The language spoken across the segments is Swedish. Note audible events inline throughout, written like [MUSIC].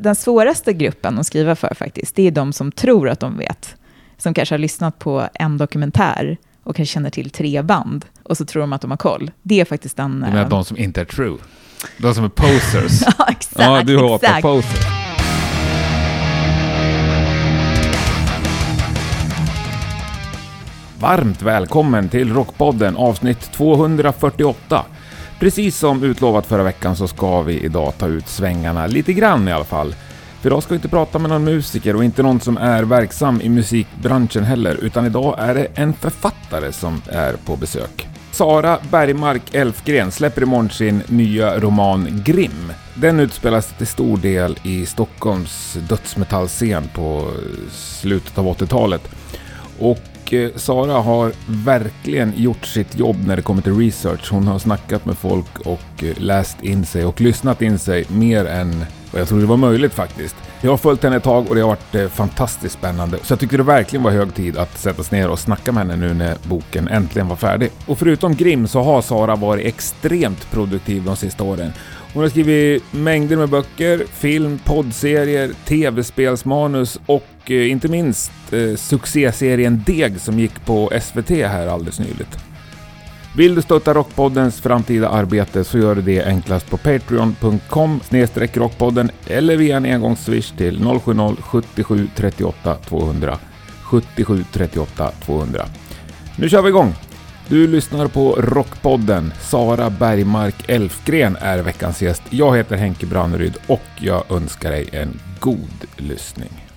Den svåraste gruppen att skriva för faktiskt, det är de som tror att de vet. Som kanske har lyssnat på en dokumentär och kanske känner till tre band och så tror de att de har koll. Det är faktiskt den... Du menar eh, de som inte är true? De som är posers? [LAUGHS] ja, exakt. ja, du hatar posers. Varmt välkommen till Rockpodden avsnitt 248. Precis som utlovat förra veckan så ska vi idag ta ut svängarna lite grann i alla fall. För idag ska vi inte prata med någon musiker och inte någon som är verksam i musikbranschen heller, utan idag är det en författare som är på besök. Sara Bergmark Elfgren släpper imorgon sin nya roman Grim. Den utspelas till stor del i Stockholms dödsmetallscen på slutet av 80-talet. Och och eh, Sara har verkligen gjort sitt jobb när det kommer till research. Hon har snackat med folk och eh, läst in sig och lyssnat in sig mer än vad jag trodde var möjligt faktiskt. Jag har följt henne ett tag och det har varit eh, fantastiskt spännande. Så jag tyckte det verkligen var hög tid att sätta sig ner och snacka med henne nu när boken äntligen var färdig. Och förutom Grim så har Sara varit extremt produktiv de sista åren. Hon har skrivit mängder med böcker, film, poddserier, tv-spelsmanus och och eh, inte minst eh, succéserien Deg som gick på SVT här alldeles nyligt. Vill du stötta Rockpoddens framtida arbete så gör du det enklast på patreon.com rockpodden eller via en engångsswish till 070-77 38 200 77 38 200. Nu kör vi igång! Du lyssnar på Rockpodden. Sara Bergmark Elfgren är veckans gäst. Jag heter Henke Branneryd och jag önskar dig en god lyssning.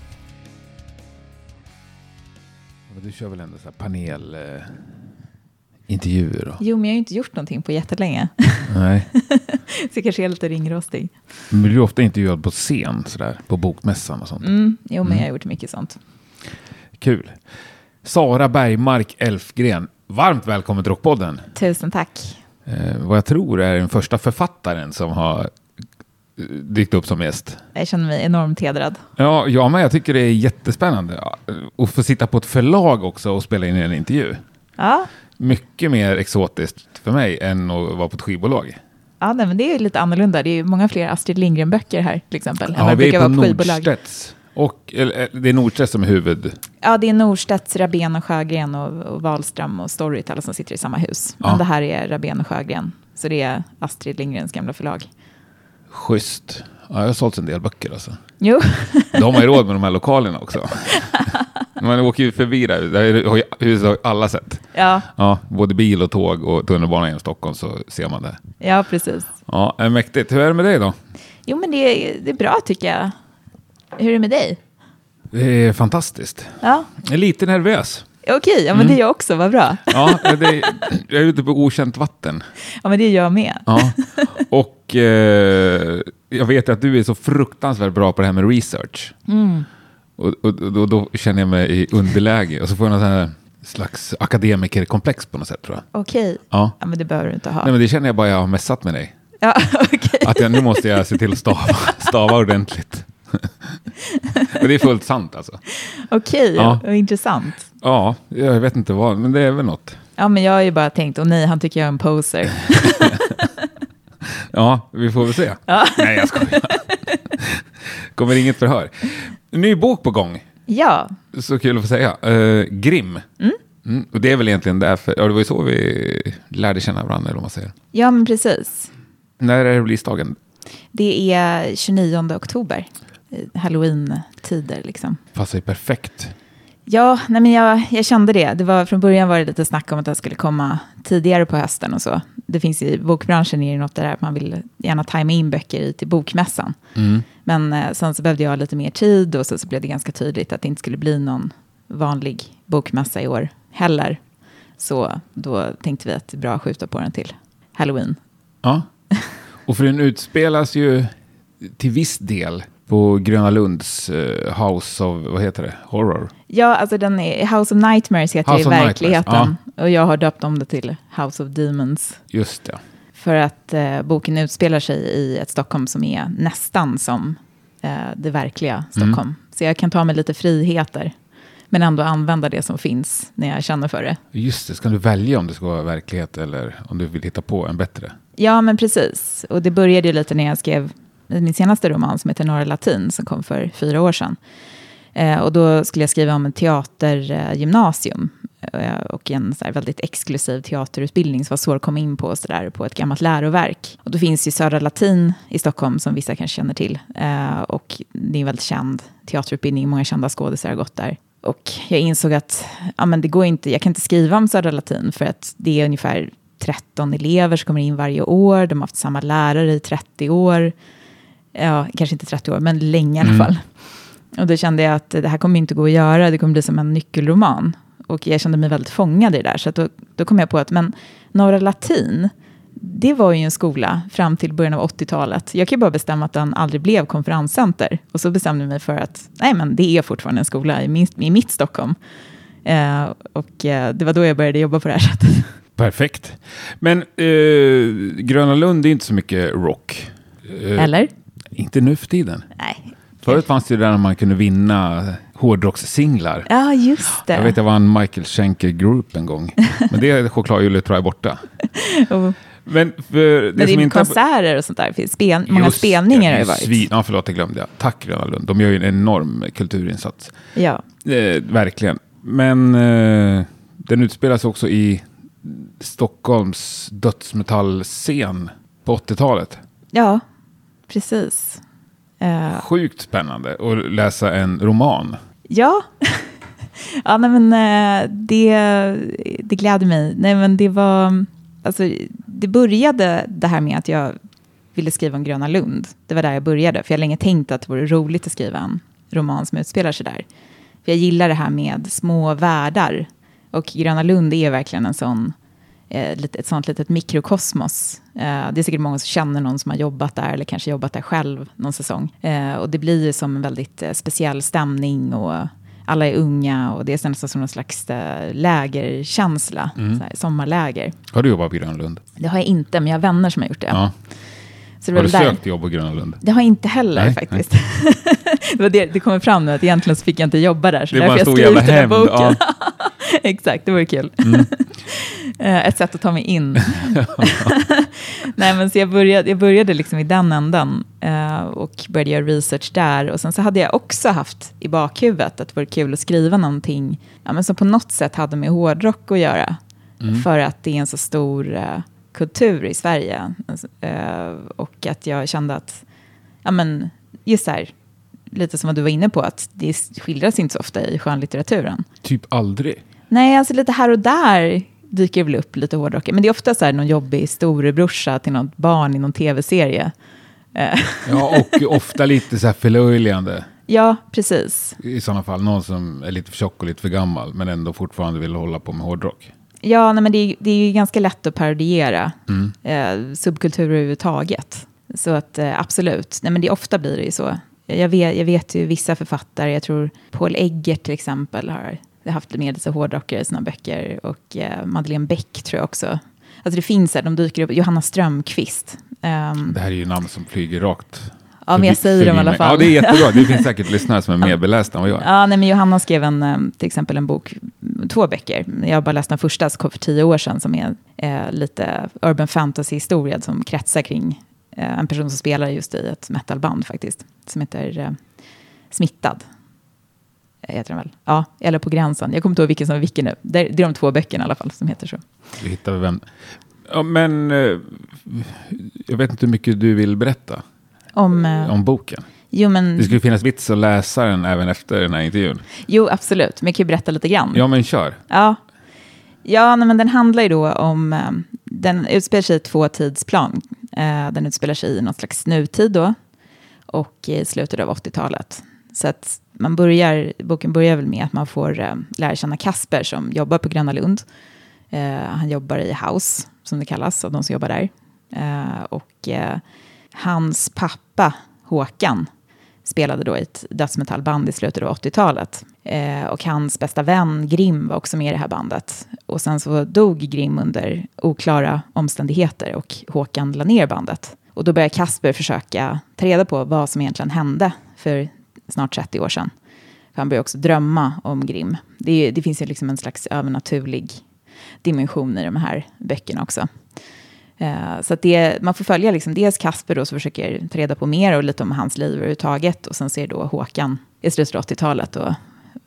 Du kör väl ändå så här panel... Eh? Jo, men jag har ju inte gjort någonting på jättelänge. Nej. [LAUGHS] så jag kanske är lite ringrostig. Men blir du ofta intervjuad på scen sådär? På bokmässan och sånt? Mm, jo, men Mm. jag har gjort mycket sånt. Kul. Sara Bergmark Elfgren. Varmt välkommen till Rockpodden. Tusen tack. Eh, vad jag tror är den första författaren som har dykt upp som gäst. Jag känner mig enormt hedrad. Ja, jag med. Jag tycker det är jättespännande att få sitta på ett förlag också och spela in en intervju. Ja, Mycket mer exotiskt för mig än att vara på ett skivbolag. ja nej, men det är lite annorlunda. Det är många fler Astrid Lindgren-böcker här till exempel. Ja, vi är på skivbolag. Nordstedts. Och, eller, eh, det är Nordstedts som är huvud. Ja, det är Norstedts, Rabén och Sjögren och, och Wahlström och Storytel som sitter i samma hus. Ja. Men det här är Rabén och Sjögren. Så det är Astrid Lindgrens gamla förlag. Schysst. Ja, jag har sålt en del böcker alltså. Jo, De har ju råd med de här lokalerna också. [LAUGHS] Man åker ju förbi där, ju huset har ju alla sett. ja, Ja, både bil och tåg och tunnelbana genom Stockholm så ser man det. ja precis. Ja, är mäktigt. Hur är det med dig då? Jo, men det är, det är bra tycker jag. Hur är det med dig? Det är fantastiskt. Ja, Jag är lite nervös. Okej, ja, men Mm. det är jag också, vad bra. [LAUGHS] Ja, det, jag är ute på okänt vatten. Ja, men det är jag med. Ja. [LAUGHS] Och eh, jag vet att du är så fruktansvärt bra på det här med research. Mm. Och, och, och då, då känner jag mig i underläge. Och så får jag någon sån här slags akademikerkomplex på något sätt tror jag. Okej, Ja. ja, men det behöver du inte ha. Nej, men det känner jag bara jag har messat med dig. Ja, [LAUGHS] okej. Att jag, nu måste jag se till att stava, stava ordentligt. [LAUGHS] och det är fullt sant alltså. Okej, Ja. vad intressant. Ja, jag vet inte vad, men det är väl något. Ja, men jag har ju bara tänkt, och nej, han tycker jag är en poser. [LAUGHS] Ja, vi får väl se. Ja. Nej, jag skojar. [LAUGHS] Kommer inget förhör. Ny bok på gång. Ja, Så kul att få säga. Uh, Grim. Mm. Och det är väl egentligen därför, ja det var ju så vi lärde känna varandra, eller vad man säger. ja men precis. När är releasedagen? Det är 29 oktober, eh, halloween-tider liksom. Passar ju perfekt. Ja, nej men jag, jag kände det. det var, från början var det lite snack om att det skulle komma tidigare på hösten och så. Det finns i bokbranschen är det något där att man vill gärna tajma in böcker i till bokmässan. Men eh, sen så behövde jag lite mer tid och så, så blev det ganska tydligt att det inte skulle bli någon vanlig bokmässa i år heller. Så då tänkte vi att det är bra att skjuta på den till halloween. Ja. Och för den utspelas ju till viss del på Gröna Lunds eh, House of, vad heter det, Horror? Ja, alltså den är, House of Nightmares heter House det i verkligheten. Och jag har döpt om det till House of Demons. Just det. För att eh, boken utspelar sig i ett Stockholm som är nästan som eh, det verkliga Stockholm. Så jag kan ta mig lite friheter. Men ändå använda det som finns när jag känner för det. Just det, ska du välja om det ska vara verklighet eller om du vill hitta på en bättre? Ja, men precis. Och det började ju lite när jag skrev min senaste roman som heter Norra Latin som kom för fyra år sedan. Eh, och då skulle jag skriva om en teatergymnasium eh, och en så väldigt exklusiv teaterutbildning som var svår att komma in på så där, på ett gammalt läroverk. Och då finns ju Södra Latin i Stockholm som vissa kanske känner till. Eh, och det är en väldigt känd teaterutbildning, många kända skådespelare har gått där. Och jag insåg att ja, men det går inte, jag kan inte skriva om Södra Latin för att det är ungefär 13 elever som kommer in varje år. De har haft samma lärare i 30 år. Ja, kanske inte 30 år, men länge i alla mm. fall. Och då kände jag att det här kommer inte gå att göra, det kommer bli som en nyckelroman. Och jag kände mig väldigt fångad i det där, så då, då kom jag på att men Norra Latin, det var ju en skola fram till början av 80-talet. Jag kan ju bara bestämma att den aldrig blev konferenscenter. Och så bestämde jag mig för att nej, men det är fortfarande en skola i, min, i mitt Stockholm. Eh, och eh, det var då jag började jobba på det här sättet. Perfekt. Men eh, Gröna Lund är inte så mycket rock. Eh, Eller? Inte nu för tiden. Nej. Förut fanns det ju där man kunde vinna hårdrockssinglar. Ja, just det. Jag vet, jag var en Michael Schenker Group en gång. Men det chokladhjulet tror jag är borta. [LAUGHS] oh. Men, för det, Men det är inte... konserter och sånt där. Finns spel, många Just, spelningar har det varit. Svin, ja, förlåt, det glömde jag. Tack Gröna Lund. De gör ju en enorm kulturinsats. Ja. Eh, verkligen. Men eh, den utspelas också i Stockholms dödsmetallscen på 80-talet. Ja, precis. Uh, Sjukt spännande att läsa en roman. Ja, [LAUGHS] ja nej, men, uh, det, det gläder mig. Nej, men det, var, alltså, det började det här med att jag ville skriva om Gröna Lund. Det var där jag började, för jag har länge tänkt att det vore roligt att skriva en roman som utspelar sig där. För jag gillar det här med små världar. Och Gröna Lund är verkligen en sån eh, ett sånt litet mikrokosmos. Eh, det är säkert många som känner någon som har jobbat där eller kanske jobbat där själv någon säsong. Eh, och det blir ju som en väldigt eh, speciell stämning och alla är unga och det är nästan som någon slags eh, lägerkänsla, mm. sommarläger. Har du jobbat på Grönlund? Det har jag inte, men jag har vänner som har gjort det. Ja. Så det har du sökt jobb på Gröna Lund? Det har jag inte heller nej, faktiskt. Nej. [LAUGHS] det, var det, det kommer fram nu att egentligen så fick jag inte jobba där. Så det är bara en stor jävla hämnd. Ja. [LAUGHS] Exakt, det vore kul. Mm. [LAUGHS] Eh, ett sätt att ta mig in. Nej, men så jag började, jag började liksom i den änden uh, och började göra research där. Och sen så hade jag också haft i bakhuvudet att det vore kul att skriva någonting ja, men som på något sätt hade med hårdrock att göra. Mm. För att det är en så stor uh, kultur i Sverige. Uh, och att jag kände att, ja men, just så här, lite som vad du var inne på, att det skildras inte så ofta i skönlitteraturen. Typ aldrig? Nej, alltså lite här och där dyker väl upp lite hårdrock. Men det är ofta så här någon jobbig storebrorsa till något barn i någon tv-serie. Eh. ja, och ofta lite så här förlöjligande. Ja, precis. I sådana fall, någon som är lite för tjock och lite för gammal, men ändå fortfarande vill hålla på med hårdrock. Ja, nej, men det är, det är ju ganska lätt att parodiera mm. eh, subkultur överhuvudtaget. Så att eh, absolut, nej, men det, ofta blir det ju så. Jag vet, jag vet ju vissa författare, jag tror Paul Eggert till exempel har haft med lite hårdrockare i sina böcker. Och eh, Madeleine Beck tror jag också. Alltså det finns här, de dyker upp. Johanna Strömqvist. Um, det här är ju namn som flyger rakt. Ja, men jag säger dem i alla fall. Ja, det är jättebra. Det finns [LAUGHS] säkert lyssnare som är mer belästa än vad jag är. Ja, nej, men Johanna skrev en, eh, till exempel en bok, två böcker. Jag har bara läst den första, som kom för tio år sedan, som är eh, lite urban fantasy-historia som kretsar kring eh, en person som spelar just i ett metalband faktiskt, som heter eh, Smittad heter den väl? Ja, eller På gränsen. Jag kommer inte ihåg vilken som är vilken nu. Det är, det är de två böckerna i alla fall som heter så. Vi hittar vem. Ja, men eh, jag vet inte hur mycket du vill berätta om, eh, om boken. Jo, men, det skulle finnas vits att läsa den även efter den här intervjun. Jo, absolut. Men jag kan ju berätta lite grann. Ja, men kör. Ja, ja nej, men den handlar ju då om... Eh, den utspelar sig i två tidsplan. Eh, den utspelar sig i något slags nutid då och i slutet av 80-talet. Så att man börjar, boken börjar väl med att man får eh, lära känna Kasper som jobbar på Gröna Lund. Eh, han jobbar i House, som det kallas, av de som jobbar där. Eh, och eh, hans pappa, Håkan, spelade då i ett dödsmetallband i slutet av 80-talet. Eh, och hans bästa vän Grim var också med i det här bandet. Och sen så dog Grim under oklara omständigheter och Håkan la ner bandet. Och då började Kasper försöka ta reda på vad som egentligen hände. För snart 30 år sedan. För han började också drömma om Grim. Det, det finns ju liksom en slags övernaturlig dimension i de här böckerna också. Eh, så att det, man får följa liksom dels Kasper då, som försöker ta reda på mer och lite om hans liv överhuvudtaget. Och sen ser då Håkan i slutet av 80-talet och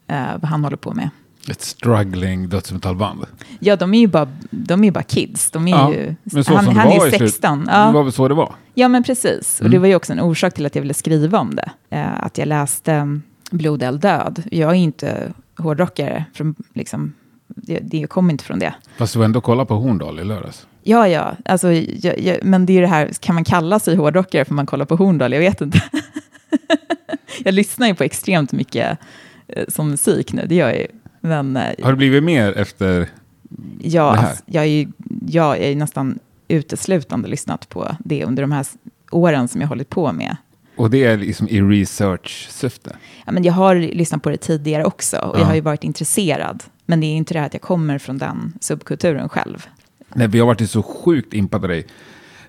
eh, vad han håller på med. Ett struggling dödsmetallband. Ja, de är ju bara, de är bara kids. De är Ja, ju, men så han som det han var är i slut- 16. Det Ja. var väl så det var? ja, men precis. Och Mm. det var ju också en orsak till att jag ville skriva om det. Eh, att jag läste um, Blod, eld, död. Jag är inte hårdrockare. Från, liksom, det, det kommer inte från det. Fast du var ändå kolla på Horndal i lördags. Ja, ja, alltså, jag, jag, men det är det här, kan man kalla sig hårdrockare för man kollar på Horndal? Jag vet inte. [LAUGHS] jag lyssnar ju på extremt mycket eh, som musik nu, det gör jag ju. Men eh, Har det blivit mer efter... ja, det här? alltså, jag, är ju, jag är ju nästan uteslutande lyssnat på det under de här åren som jag hållit på med. Och det är liksom i research-syfte? Ja, men jag har lyssnat på det tidigare också och Ja. jag har ju varit intresserad. Men det är inte det här att jag kommer från den subkulturen själv. Nej, vi har varit så sjukt impad på dig.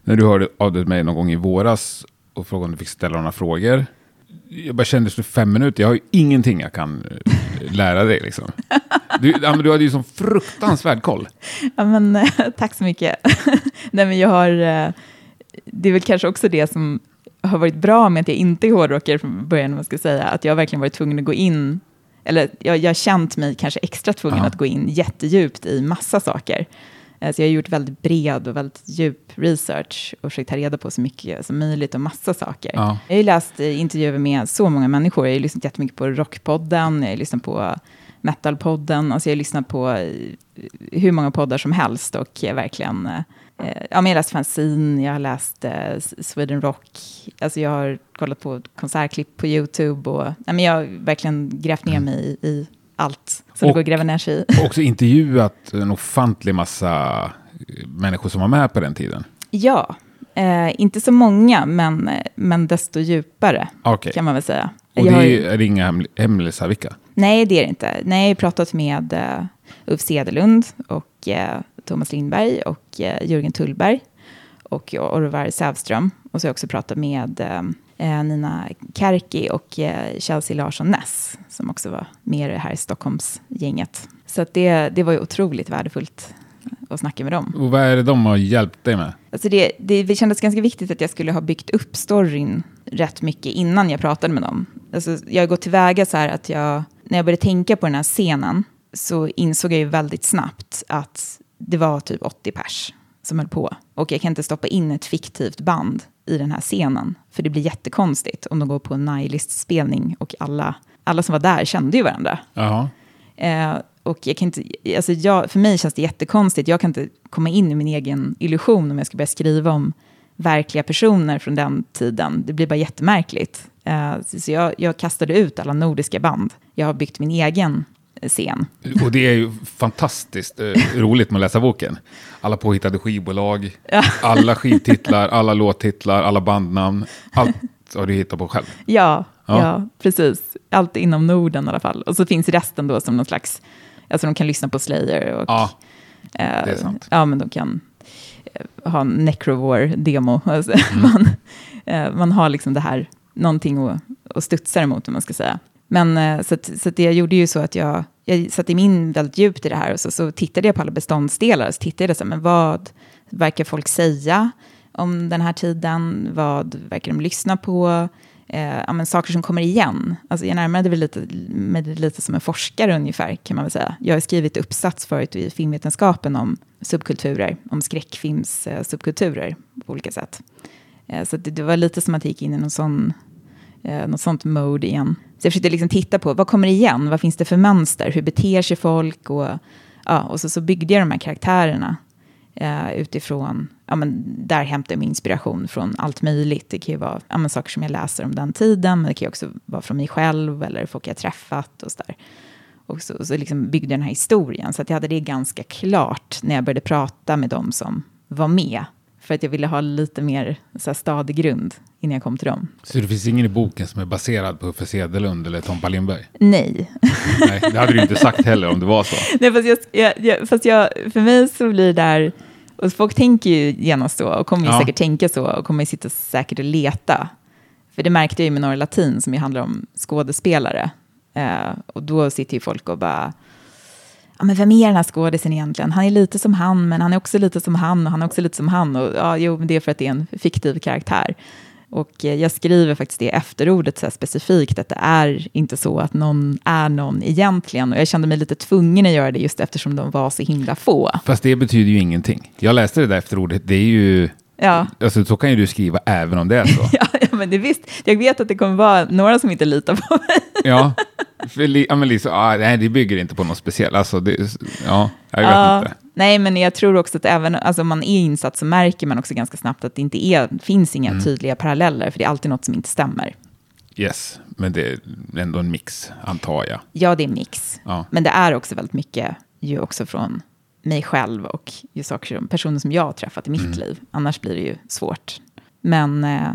När du hörde av dig mig någon gång i våras och frågade om du fick ställa några frågor. Jag bara kände efter fem minuter, jag har ju ingenting jag kan eh, lära dig liksom. [LAUGHS] Du, du hade ju sån fruktansvärd koll. Ja, men, eh, tack så mycket. [LAUGHS] Nej, men jag har, eh, det är väl kanske också det som har varit bra med att jag inte är hårdrockare från början, man ska säga. Att jag har verkligen varit tvungen att gå in, eller jag, jag har känt mig kanske extra tvungen Ja. att gå in jättedjupt i massa saker. Eh, Så jag har gjort väldigt bred och väldigt djup research och försökt ta reda på så mycket som möjligt om massa saker. Ja. Jag har ju läst eh, intervjuer med så många människor. Jag har lyssnat jättemycket på Rockpodden, jag har lyssnat på Metalpodden, alltså jag har lyssnat på eh, hur många poddar som helst och jag verkligen, ja men jag har läst fanzine, jag har läst Sweden Rock, alltså jag har kollat på konsertklipp på YouTube och ja, men jag har verkligen grävt ner mig i, i allt som det Och- går att gräva ner sig i. Och [LAUGHS] också intervjuat en ofantlig massa eh, människor som var med på den tiden. Ja, eh, inte så många, men, men desto djupare Okej. kan man väl säga. Och Jag det är, ju- är det inga hemli- hemlisar vilka? Nej, det är det inte. Nej, jag har pratat med uh, Ulf Sedelund och eh, Thomas Lindberg och eh, Jörgen Tullberg och Orvar Sävström. Och så har jag också pratat med eh, Nina Kärki och eh, Chelsea Larsson Ness som också var med i det här Stockholmsgänget. Så det, det var ju otroligt värdefullt att snacka med dem. Och vad är det de har hjälpt dig med? Alltså det, det, det kändes ganska viktigt att jag skulle ha byggt upp storyn rätt mycket innan jag pratade med dem. Alltså jag har gått tillväga så här att jag, när jag började tänka på den här scenen så insåg jag ju väldigt snabbt att det var typ 80 pers som höll på. Och jag kan inte stoppa in ett fiktivt band i den här scenen, för det blir jättekonstigt om de går på en Nihilist-spelning och alla, alla som var där kände ju varandra. Jaha. Eh, och jag kan inte, alltså jag, för mig känns det jättekonstigt. Jag kan inte komma in i min egen illusion om jag ska börja skriva om verkliga personer från den tiden. Det blir bara jättemärkligt. Eh, så jag, jag kastade ut alla nordiska band. Jag har byggt min egen scen. Och det är ju fantastiskt eh, roligt med att läsa boken. Alla påhittade skivbolag, alla skivtitlar, alla låttitlar, alla bandnamn. Allt har du hittat på själv. Ja, Ja. ja. precis. Allt inom Norden i alla fall. Och så finns resten då som någon slags, alltså de kan lyssna på Slayer och Ja, Eh, Det är sant. Ja, men de kan eh, ha en Necrovore-demo. [LAUGHS] Alltså, Mm. man, eh, man har liksom det här, någonting att, att studsa emot, om man ska säga. Men eh, så, att, så att det jag gjorde ju så att jag, jag satte mig in väldigt djupt i det här och så, så tittade jag på alla beståndsdelar. Så tittade jag så här, men vad verkar folk säga om den här tiden? Vad verkar de lyssna på? Eh, ja, men saker som kommer igen. Alltså jag närmade mig lite, mig lite som en forskare ungefär, kan man väl säga. Jag har skrivit uppsats förut i filmvetenskapen om subkulturer, om skräckfilms eh, subkulturer på olika sätt. Eh, så det, det var lite som att jag gick in i någon sån, eh, något sånt mode igen. Så jag försökte liksom titta på, vad kommer igen? Vad finns det för mönster? Hur beter sig folk? Och, ja, och så, så byggde jag de här karaktärerna eh, utifrån, ja, men där hämtar jag min inspiration från allt möjligt. Det kan ju vara ja, men saker som jag läser om den tiden, men det kan ju också vara från mig själv eller folk jag träffat och så där. Och så, så liksom byggde jag den här historien, så att jag hade det ganska klart när jag började prata med dem som var med. För att jag ville ha lite mer så här, stadig grund innan jag kom till dem. så det finns ingen i boken som är baserad på Uffe Sedelund eller Tompa Lindberg? Nej, [LAUGHS] Nej, det hade du inte sagt heller om det var så. Nej, fast, jag, jag, jag, fast för mig så blir det där, och folk tänker ju genast så, och kommer ju Ja. säkert tänka så, och kommer ju sitta säkert och leta. För det märkte jag ju med Norra Latin, som ju handlar om skådespelare. Eh, och då sitter ju folk och bara, ja, men vem är den här skådisen egentligen? Han är lite som han, men han är också lite som han och han är också lite som han. Och, ja, jo, det är för att det är en fiktiv karaktär. Och eh, jag skriver faktiskt det efterordet så specifikt, att det är inte så att någon är någon egentligen. Och jag kände mig lite tvungen att göra det just eftersom de var så himla få. Fast det betyder ju ingenting. Jag läste det där efterordet, det är ju... Ja. Alltså, så kan ju du skriva även om det är så. [LAUGHS] ja, men det visst. Jag vet att det kommer vara några som inte litar på mig. [LAUGHS] ja, för, ja, men liksom, ah, nej, det bygger inte på något speciellt. Alltså, det, ja, jag vet ja, inte. Nej, men jag tror också att även alltså, om man är insatt så märker man också ganska snabbt att det inte är, finns inga mm. tydliga paralleller, för det är alltid något som inte stämmer. Yes, men det är ändå en mix, antar jag. Ja, det är en mix. Ja. Men det är också väldigt mycket ju också från mig själv och ju saker som personer som jag har träffat i mitt mm. liv. Annars blir det ju svårt. Men eh,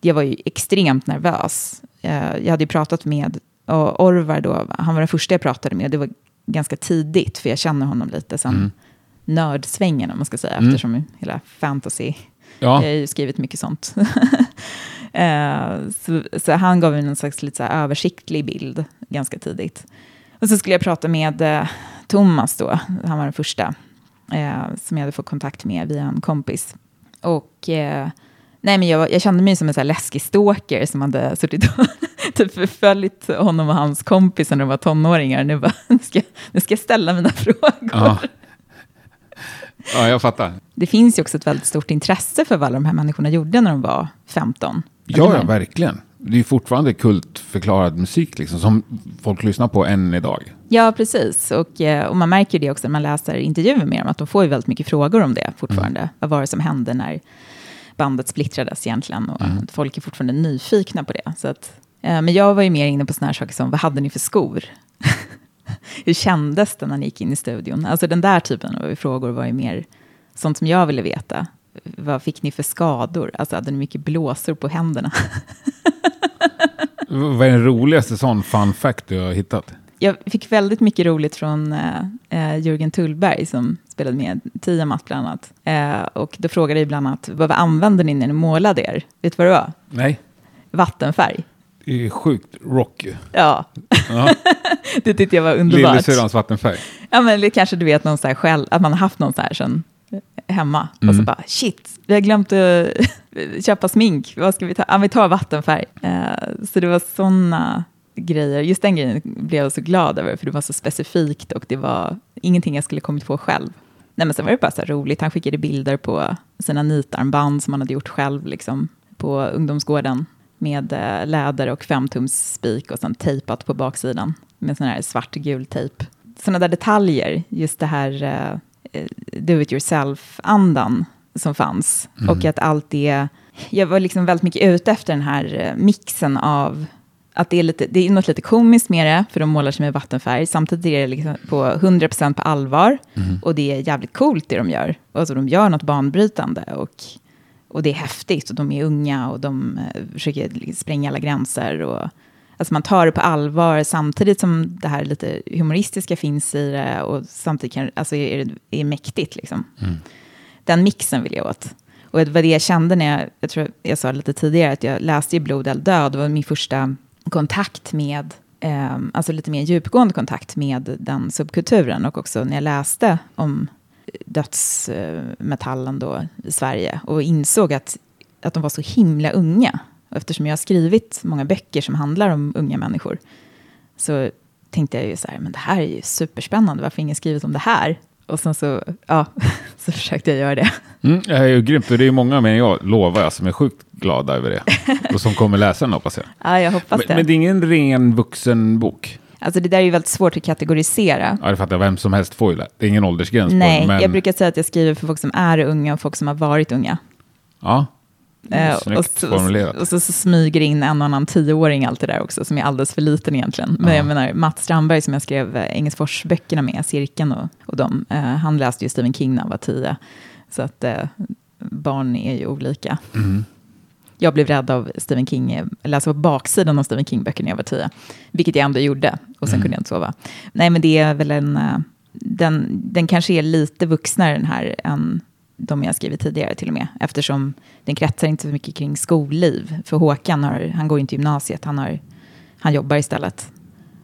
jag var ju extremt nervös. Eh, jag hade ju pratat med och Orvar då, han var den första jag pratade med. Det var ganska tidigt, för jag känner honom lite sen mm. nördsvängen, om man ska säga, mm. eftersom hela fantasy, ja. jag har ju skrivit mycket sånt. uh, [LAUGHS] så, så, han gav mig en slags lite översiktlig bild ganska tidigt. Och så skulle jag prata med uh, Thomas då, han var den första, uh, som jag hade fått kontakt med via en kompis. Och nej, men jag, jag, kände mig som en så här läskig stalker som hade suttit och [LAUGHS] typ förföljt honom och hans kompisar när de var tonåringar. Nu, bara, nu, ska, nu ska jag ställa mina [LAUGHS] frågor. Ja. ja, jag fattar. Det finns ju också ett väldigt stort intresse för vad alla de här människorna gjorde när de var 15. Ja, ja, verkligen. Det är fortfarande kultförklarad musik liksom, som folk lyssnar på än idag. Ja, precis. Och, eh, och man märker det också när man läser intervjuer med dem, att de får ju väldigt mycket frågor om det fortfarande. Mm. Vad var det som hände när bandet splittrades egentligen? Och mm. folk är fortfarande nyfikna på det. Så att, Eh, men jag var ju mer inne på sådana här saker som, vad hade ni för skor? [LAUGHS] Hur kändes det när ni gick in i studion? Alltså den där typen av frågor var ju mer sånt som jag ville veta. Vad fick ni för skador? Alltså hade ni mycket blåsor på händerna? vad är den roligaste sån fun fact du har hittat? Jag fick väldigt mycket roligt från uh, Jörgen Tullberg som spelade med Tiamat bland annat. Uh, och då frågade jag bland annat, vad använde ni när ni målade er? Vet du vad det var? Nej. Vattenfärg. Det är sjukt rock Ja, ja. [LAUGHS] det tyckte jag var underbart. Lillasyrrans vattenfärg. Ja, men det kanske du vet någon så här själv, att man har haft någon så här sen hemma. Mm. Och så mm. bara, shit, vi har glömt att [LAUGHS] köpa smink. Vad ska vi ta? Ja, vi tar vattenfärg. Uh, så det var sådana grejer. Just den grejen blev jag så glad över, för det var så specifikt och det var ingenting jag skulle kommit på själv. Nej, men sen var det bara så roligt. Han skickade bilder på sina nitarmband som han hade gjort själv liksom, på ungdomsgården med eh, läder och femtums spik och sen tejpat på baksidan med sån här svartgul tejp. Sådana där detaljer, just det här uh, do it yourself-andan som fanns. Mm. Och att allt det, jag var liksom väldigt mycket ute efter den här mixen av att det är, lite, det är något lite komiskt med det, för de målar sig med vattenfärg. Samtidigt är det liksom på 100% på allvar. Mm. Och det är jävligt coolt det de gör. Alltså de gör något banbrytande. Och och det är häftigt och de är unga och de eh, försöker spränga alla gränser. Och, alltså man tar det på allvar samtidigt som det här lite humoristiska finns i det och samtidigt kan, alltså är det är mäktigt. Liksom. Mm. Den mixen vill jag åt. Och det var det jag kände när jag, jag tror jag sa lite tidigare, att jag läste i Blod eller död, det var min första kontakt med, eh, alltså lite mer djupgående kontakt med den subkulturen. Och också när jag läste om dödsmetallen då i Sverige och insåg att, att de var så himla unga. Eftersom jag har skrivit många böcker som handlar om unga människor så tänkte jag ju så här, men det här är ju superspännande, varför har ingen skrivit om det här? Och sen så, ja, [LAUGHS] så försökte jag göra det. Mm, det är ju grymt, det är många men jag lovar jag som är sjukt glada över det. [LAUGHS] Och som kommer läsa den hoppas jag. Ja, jag hoppas men, det. Men det är ingen ren vuxenbok? Alltså det där är ju väldigt svårt att kategorisera. Ja, det fattar jag. Vem som helst får ju det. Det är ingen åldersgräns Nej, på men... jag brukar säga att jag skriver för folk som är unga och folk som har varit unga. Ja, eh, och, så, formulerat. och så, så smyger in en och annan tioåring allt det där också, som är alldeles för liten egentligen. Men ja. jag menar, Mats Strandberg som jag skrev eh, Engelsfors-böckerna med, Cirkeln och, och dem, eh, han läste ju Stephen King när han var tio. Så att eh, barn är ju olika. Mm jag blev rädd av Stephen King, läsa på baksidan av Stephen King-böcker när jag var tio. Vilket jag ändå gjorde, och sen mm. kunde jag inte sova. Nej, men det är väl en... Eh, den, den kanske är lite vuxnare den här än de jag skrivit tidigare till och med. Eftersom den kretsar inte så mycket kring skolliv. För Håkan, har, han går inte gymnasiet, han, har, han jobbar istället.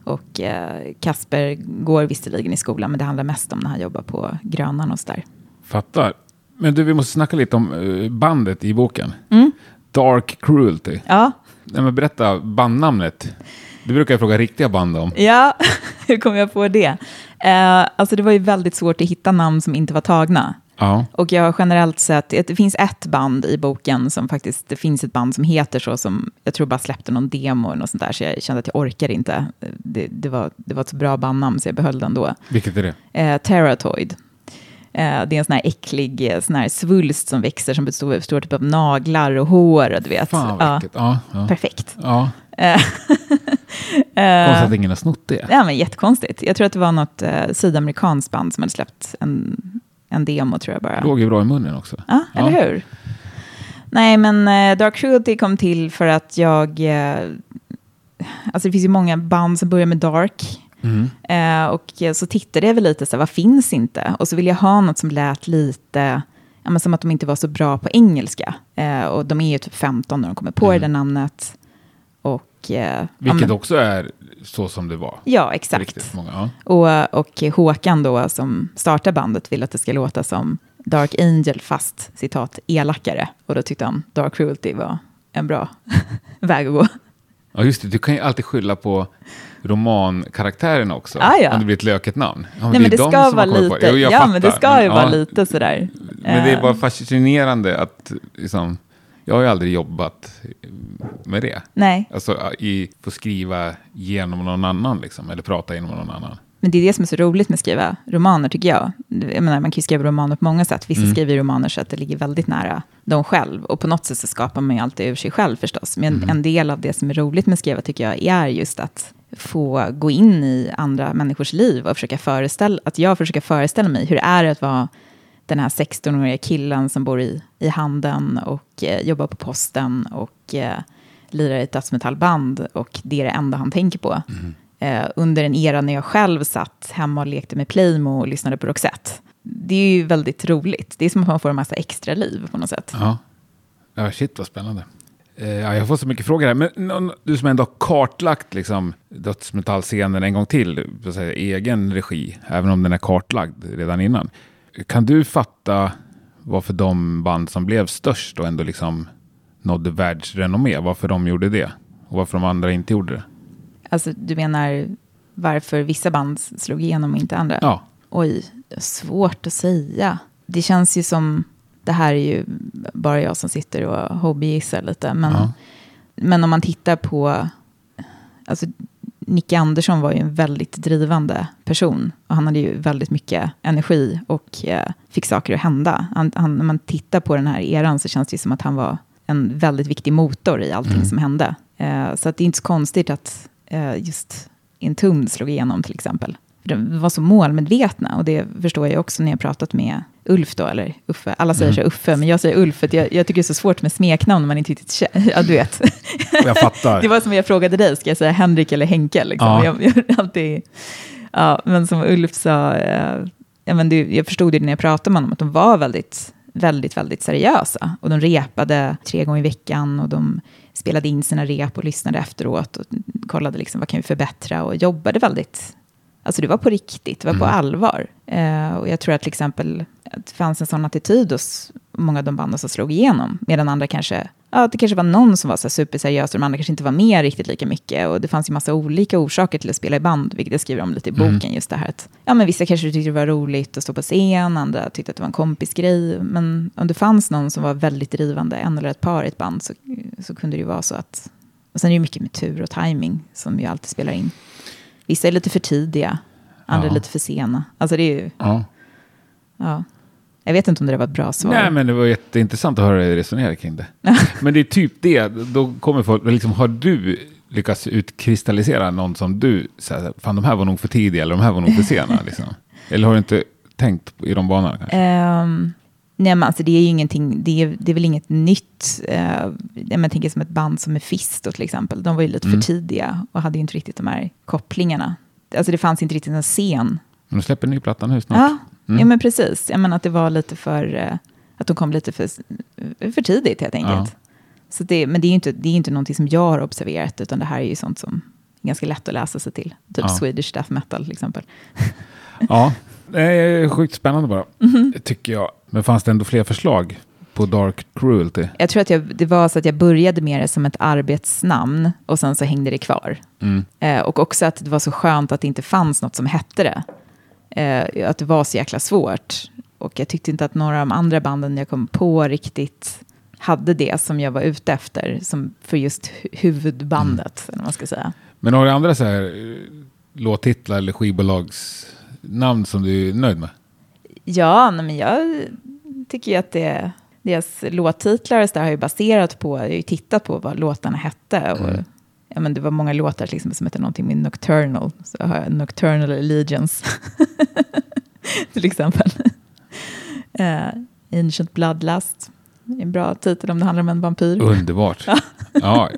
Och eh, Kasper går visserligen i skolan, men det handlar mest om när han jobbar på Grönan och sådär. Fattar. Men du, vi måste snacka lite om eh, bandet i boken. Dark Cruelty. Ja, Nej, men berätta bandnamnet. Det brukar jag fråga riktiga band om. ja. [LAUGHS] hur kom jag på det? Eh, alltså det var ju väldigt svårt att hitta namn som inte var tagna. Ja. Och jag har generellt sett, det finns ett band i boken som faktiskt, det finns ett band som heter så som, jag tror bara släppte någon demo något sånt där, så jag kände att jag orkar inte. Det, det, var, det var ett så bra bandnamn så jag behöll den då. Vilket är det? Eh, Terratoid. Eh, det är en sån här äcklig eh, sån här svulst som växer som består, består typ av naglar och hår. och Du vet. Fan vad ja. Ja, ja. perfekt. ja. Eh, [LAUGHS] Konstigt att ingen har snott det. Ja, men jättekonstigt. Jag tror att det var något eh, sydamerikanskt band som hade släppt en, en demo, tror jag bara. Låg ju bra i munnen också. Ja, eller hur? Nej, men eh, Dark Cruelty kom till för att jag... Eh, alltså det finns ju många band som börjar med Dark. Mm. Eh, och så tittade jag väl lite, så här, vad finns inte? Och så ville jag ha något som lät lite, ja, men som att de inte var så bra på engelska. Eh, och de är ju typ 15 när de kommer på det där namnet. Och, eh, Vilket men, också är så som det var. ja, exakt. Många. Ja. Och, och Håkan då, som startar bandet, vill att det ska låta som Dark Angel, fast citat elakare. Och då tyckte han Dark Cruelty var en bra [LAUGHS] väg att gå. ja, just det. Du kan ju alltid skylla på romankaraktärerna också. Ah, ja. Om det blir ett löket namn. Ja, Nej, men det är de ska vara lite, Jo, ja, men det ska ju Men, vara ja, lite sådär. Men det är Eh, bara fascinerande att liksom, jag har ju aldrig jobbat med det. Nej, Alltså i, få skriva genom någon annan liksom, eller prata genom någon annan. men det är det som är så roligt med att skriva romaner, tycker jag. jag menar, man kan ju skriva romaner på många sätt. Vissa Mm. skriver romaner så att det ligger väldigt nära dem själv. Och på något sätt så skapar man ju alltid ur sig själv förstås. Men Mm. en del av det som är roligt med att skriva, tycker jag, är just att få gå in i andra människors liv och försöka föreställa, att jag försöker föreställa mig hur det är att vara den här 16-åriga killen som bor i, i Handen och eh, jobbar på posten och eh, lirar i ett dödsmetallband och det är det enda han tänker på. Eh, under en era när jag själv satt hemma och lekte med Playmo och lyssnade på Roxette. Det är ju väldigt roligt. Det är som att man får en massa extra liv på något sätt. Ja, ja shit vad spännande. Eh, ja, jag får så mycket frågor här. Men du som ändå har kartlagt liksom, dödsmetallscenen en gång till, säga, egen regi, även om den är kartlagd redan innan. Kan du fatta varför de band som blev störst och ändå liksom nådde världsrenommé, varför de gjorde det? Och varför de andra inte gjorde det? Alltså, du menar varför vissa band slog igenom och inte andra? Ja, Oj, svårt att säga. Det känns ju som, det här är ju bara jag som sitter och hobbygissar lite, men, Ja. men om man tittar på, alltså Nicke Andersson var ju en väldigt drivande person och han hade ju väldigt mycket energi och eh, fick saker att hända. Han, han, när man tittar på den här eran så känns det ju som att han var en väldigt viktig motor i allting Mm. som hände. Eh, så att det är inte så konstigt att eh, just Entombed slog igenom till exempel. De var så målmedvetna och det förstår jag också när jag pratat med Ulf då, eller Uffe. Alla säger Mm. så Uffe, men jag säger Ulf för jag, jag tycker det är så svårt med smeknamn när man inte riktigt känner, [LAUGHS] ja du vet. jag fattar. [LAUGHS] Det var som jag frågade dig, ska jag säga Henrik eller Henke? Liksom. Ja. Jag, jag, alltid, ja, men som Ulf sa, eh, ja, men det, jag förstod det när jag pratade med honom, att de var väldigt, väldigt, väldigt seriösa. Och de repade tre gånger i veckan och de spelade in sina rep och lyssnade efteråt och kollade liksom, vad kan vi förbättra och jobbade väldigt, alltså det var på riktigt, det var på Mm. allvar. Eh, och jag tror att till exempel att det fanns en sån attityd hos många av de banden som slog igenom, medan andra kanske, ja det kanske var någon som var så superseriös och de andra kanske inte var med riktigt lika mycket. Och det fanns ju massa olika orsaker till att spela i band, vilket jag skriver om lite i boken, Mm. just det här att, ja men vissa kanske tyckte det var roligt att stå på scen, andra tyckte att det var en kompisgrej, men om det fanns någon som var väldigt drivande, en eller ett par i ett band, så, så kunde det ju vara så att, och sen är det ju mycket med tur och timing som ju alltid spelar in. Vissa är lite för tidiga, andra Ja. är lite för sena. Alltså det är ju, Ja. ja. Jag vet inte om det var ett bra svar. Nej, men det var jätteintressant att höra dig resonera kring det. [LAUGHS] men det är typ det, då kommer folk, liksom, har du lyckats utkristallisera någon som du, så här, fan de här var nog för tidiga eller de här var nog för sena? [LAUGHS] liksom. Eller har du inte tänkt i de banorna kanske? Nej, men alltså det är ju ingenting, det är, det är väl inget nytt. Uh, jag tänker som ett band som Mephisto till exempel. De var ju lite Mm. för tidiga och hade ju inte riktigt de här kopplingarna. Alltså det fanns inte riktigt en scen. De släpper en ny platta nu snart. Ja, Mm. ja, men precis. Jag menar att det var lite för, eh, att de kom lite för, för tidigt helt enkelt. Så det, men det är ju inte, det är inte någonting som jag har observerat, utan det här är ju sånt som ganska lätt att läsa sig till. Typ Ja. Swedish death metal till exempel. Ja, [LAUGHS] det är sjukt spännande bara, Mhm. tycker jag. Men fanns det ändå fler förslag på Dark Cruelty? Jag tror att jag, det var så att jag började med det som ett arbetsnamn och sen så hängde det kvar. Mm. Eh, och också att det var så skönt att det inte fanns något som hette det. Eh, att det var så jäkla svårt. Och jag tyckte inte att några av de andra banden jag kom på riktigt hade det som jag var ute efter, som för just hu- huvudbandet, eller vad man ska säga. Men har du andra så här eh, låttitlar eller skivbolagsnamn som du är nöjd med? Ja, men jag tycker ju att det, deras låttitlar och så där har ju baserat på, jag har ju tittat på vad låtarna hette. Och, Mm. ja, men det var många låtar exempel som hette någonting med Nocturnal. Så har jag Nocturnal Allegiance. [LAUGHS] till exempel. [LAUGHS] Eh, Ancient Bloodlust. En bra titel om det handlar om en vampyr. Underbart. [LAUGHS] ja, ja.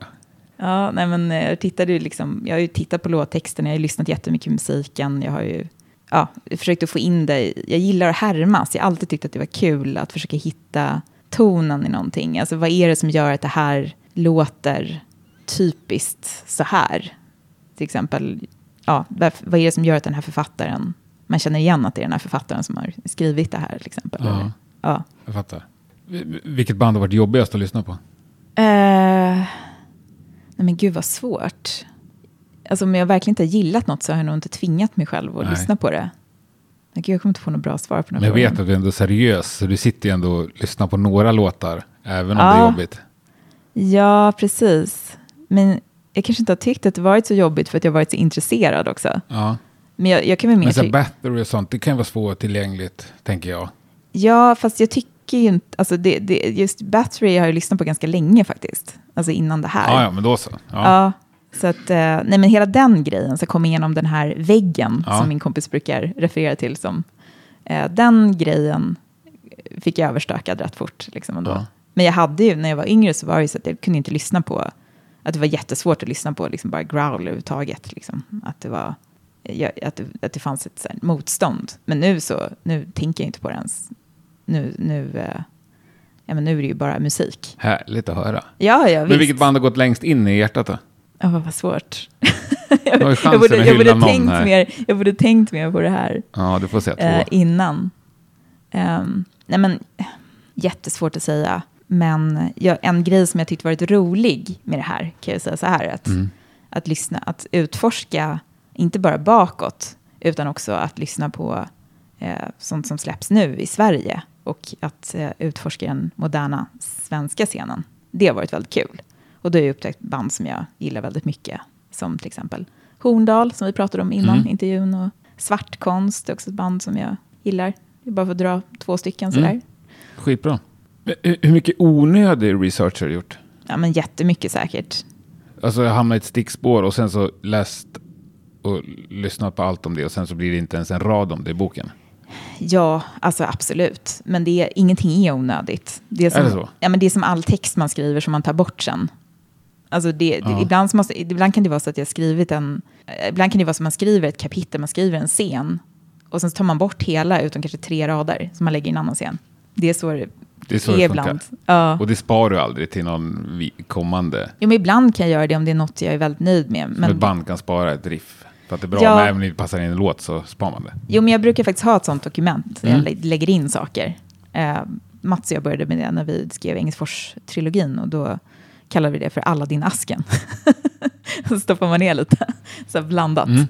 Ja, nej men eh, jag tittade ju liksom, jag har ju tittat på låttexterna, jag har ju lyssnat jättemycket på musiken, jag har ju ja, försökt att få in det, jag gillar att härmas, jag har alltid tyckt att det var kul att försöka hitta tonen i någonting. Alltså vad är det som gör att det här låter typiskt så här? Till exempel, ja, vad är det som gör att den här författaren, man känner igen att det är den här författaren som har skrivit det här till exempel. Ja. Eller, ja. Jag fattar. Vi- Vilket band har varit jobbigast att lyssna på? Eh, nej men gud vad svårt. Alltså om jag verkligen inte har gillat något så har jag nog inte tvingat mig själv att Nej. lyssna på det. Jag kommer inte få något bra svar på den Men jag frågan. vet att du är ändå seriös, så du sitter ju ändå och lyssnar på några låtar, även om Ja. det är jobbigt. Ja, precis. Men jag kanske inte har tyckt att det varit så jobbigt för att jag varit så intresserad också. Ja. Men jag, jag kan väl mer Men så battery och sånt, det kan vara svårtillgängligt, tänker jag. Ja, fast jag tycker ju inte... Alltså det, det, just Battery har jag lyssnat på ganska länge faktiskt. Alltså innan det här. Ja, ja, men då så. Ja. Ja, så att, eh, nej men hela den grejen, så kom igenom den här väggen Ja. som min kompis brukar referera till som, eh, den grejen fick jag överstökad rätt fort. Liksom ändå. Ja. Men jag hade ju, när jag var yngre så var det så att jag kunde inte lyssna på, att det var jättesvårt att lyssna på liksom bara growl överhuvudtaget. Liksom. Att, det var, att, det, att det fanns ett så här, motstånd. Men nu så, nu tänker jag inte på det ens. Nu, nu, eh, ja, men nu är det ju bara musik. Härligt att höra. Ja, ja, Men visst. vilket band har gått längst in i hjärtat då? Ja, vad svårt. [LAUGHS] Ju chansen jag, borde, jag, borde tänkt här. mer, jag borde tänkt mer på det här Ja, du får två. eh, innan. Ehm, nej men, jättesvårt att säga. Men jag, en grej som jag tyckte varit rolig med det här, kan jag säga så här, att, Mm. att lyssna, att utforska, inte bara bakåt, utan också att lyssna på eh, sånt som släpps nu i Sverige och att eh, utforska den moderna svenska scenen. Det har varit väldigt kul. Och då har jag upptäckt band som jag gillar väldigt mycket, som till exempel Horndal, som vi pratade om innan Mm. intervjun, och Svartkonst, det är också ett band som jag gillar. Är bara för att dra två stycken sådär. Mm. Skitbra. Men Hur hur mycket onödig research har du gjort? Ja, men jättemycket säkert. Alltså jag hamnar i ett stickspår och sen så läst och lyssnat på allt om det och sen så blir det inte ens en rad om det i boken. Ja, alltså absolut. Men det är, ingenting är onödigt. Det är, som, Är det så? Ja, men det är som all text man skriver som man tar bort sen. Alltså det, Ja. ibland, måste, ibland kan det vara så att jag skrivit en... Ibland kan det vara så att man skriver ett kapitel, man skriver en scen. Och sen så tar man bort hela, utom kanske tre rader, som man lägger i en annan scen. Det är så det, Det är så är det ibland. Ja. Och det sparar du aldrig till någon kommande. Jo, men ibland kan jag göra det om det är något jag är väldigt nöjd med. Som Men, ett band kan spara ett riff. För att det är bra, Ja. men även om det passar in en låt så sparar man det. Jo, men jag brukar faktiskt ha ett sånt dokument där Mm. jag lä- lägger in saker. Eh, Mats och jag började med det när vi skrev Engelsfors-trilogin och då kallade vi det för Aladdin-asken. [LAUGHS] så stoppar man ner lite, så blandat. Mm.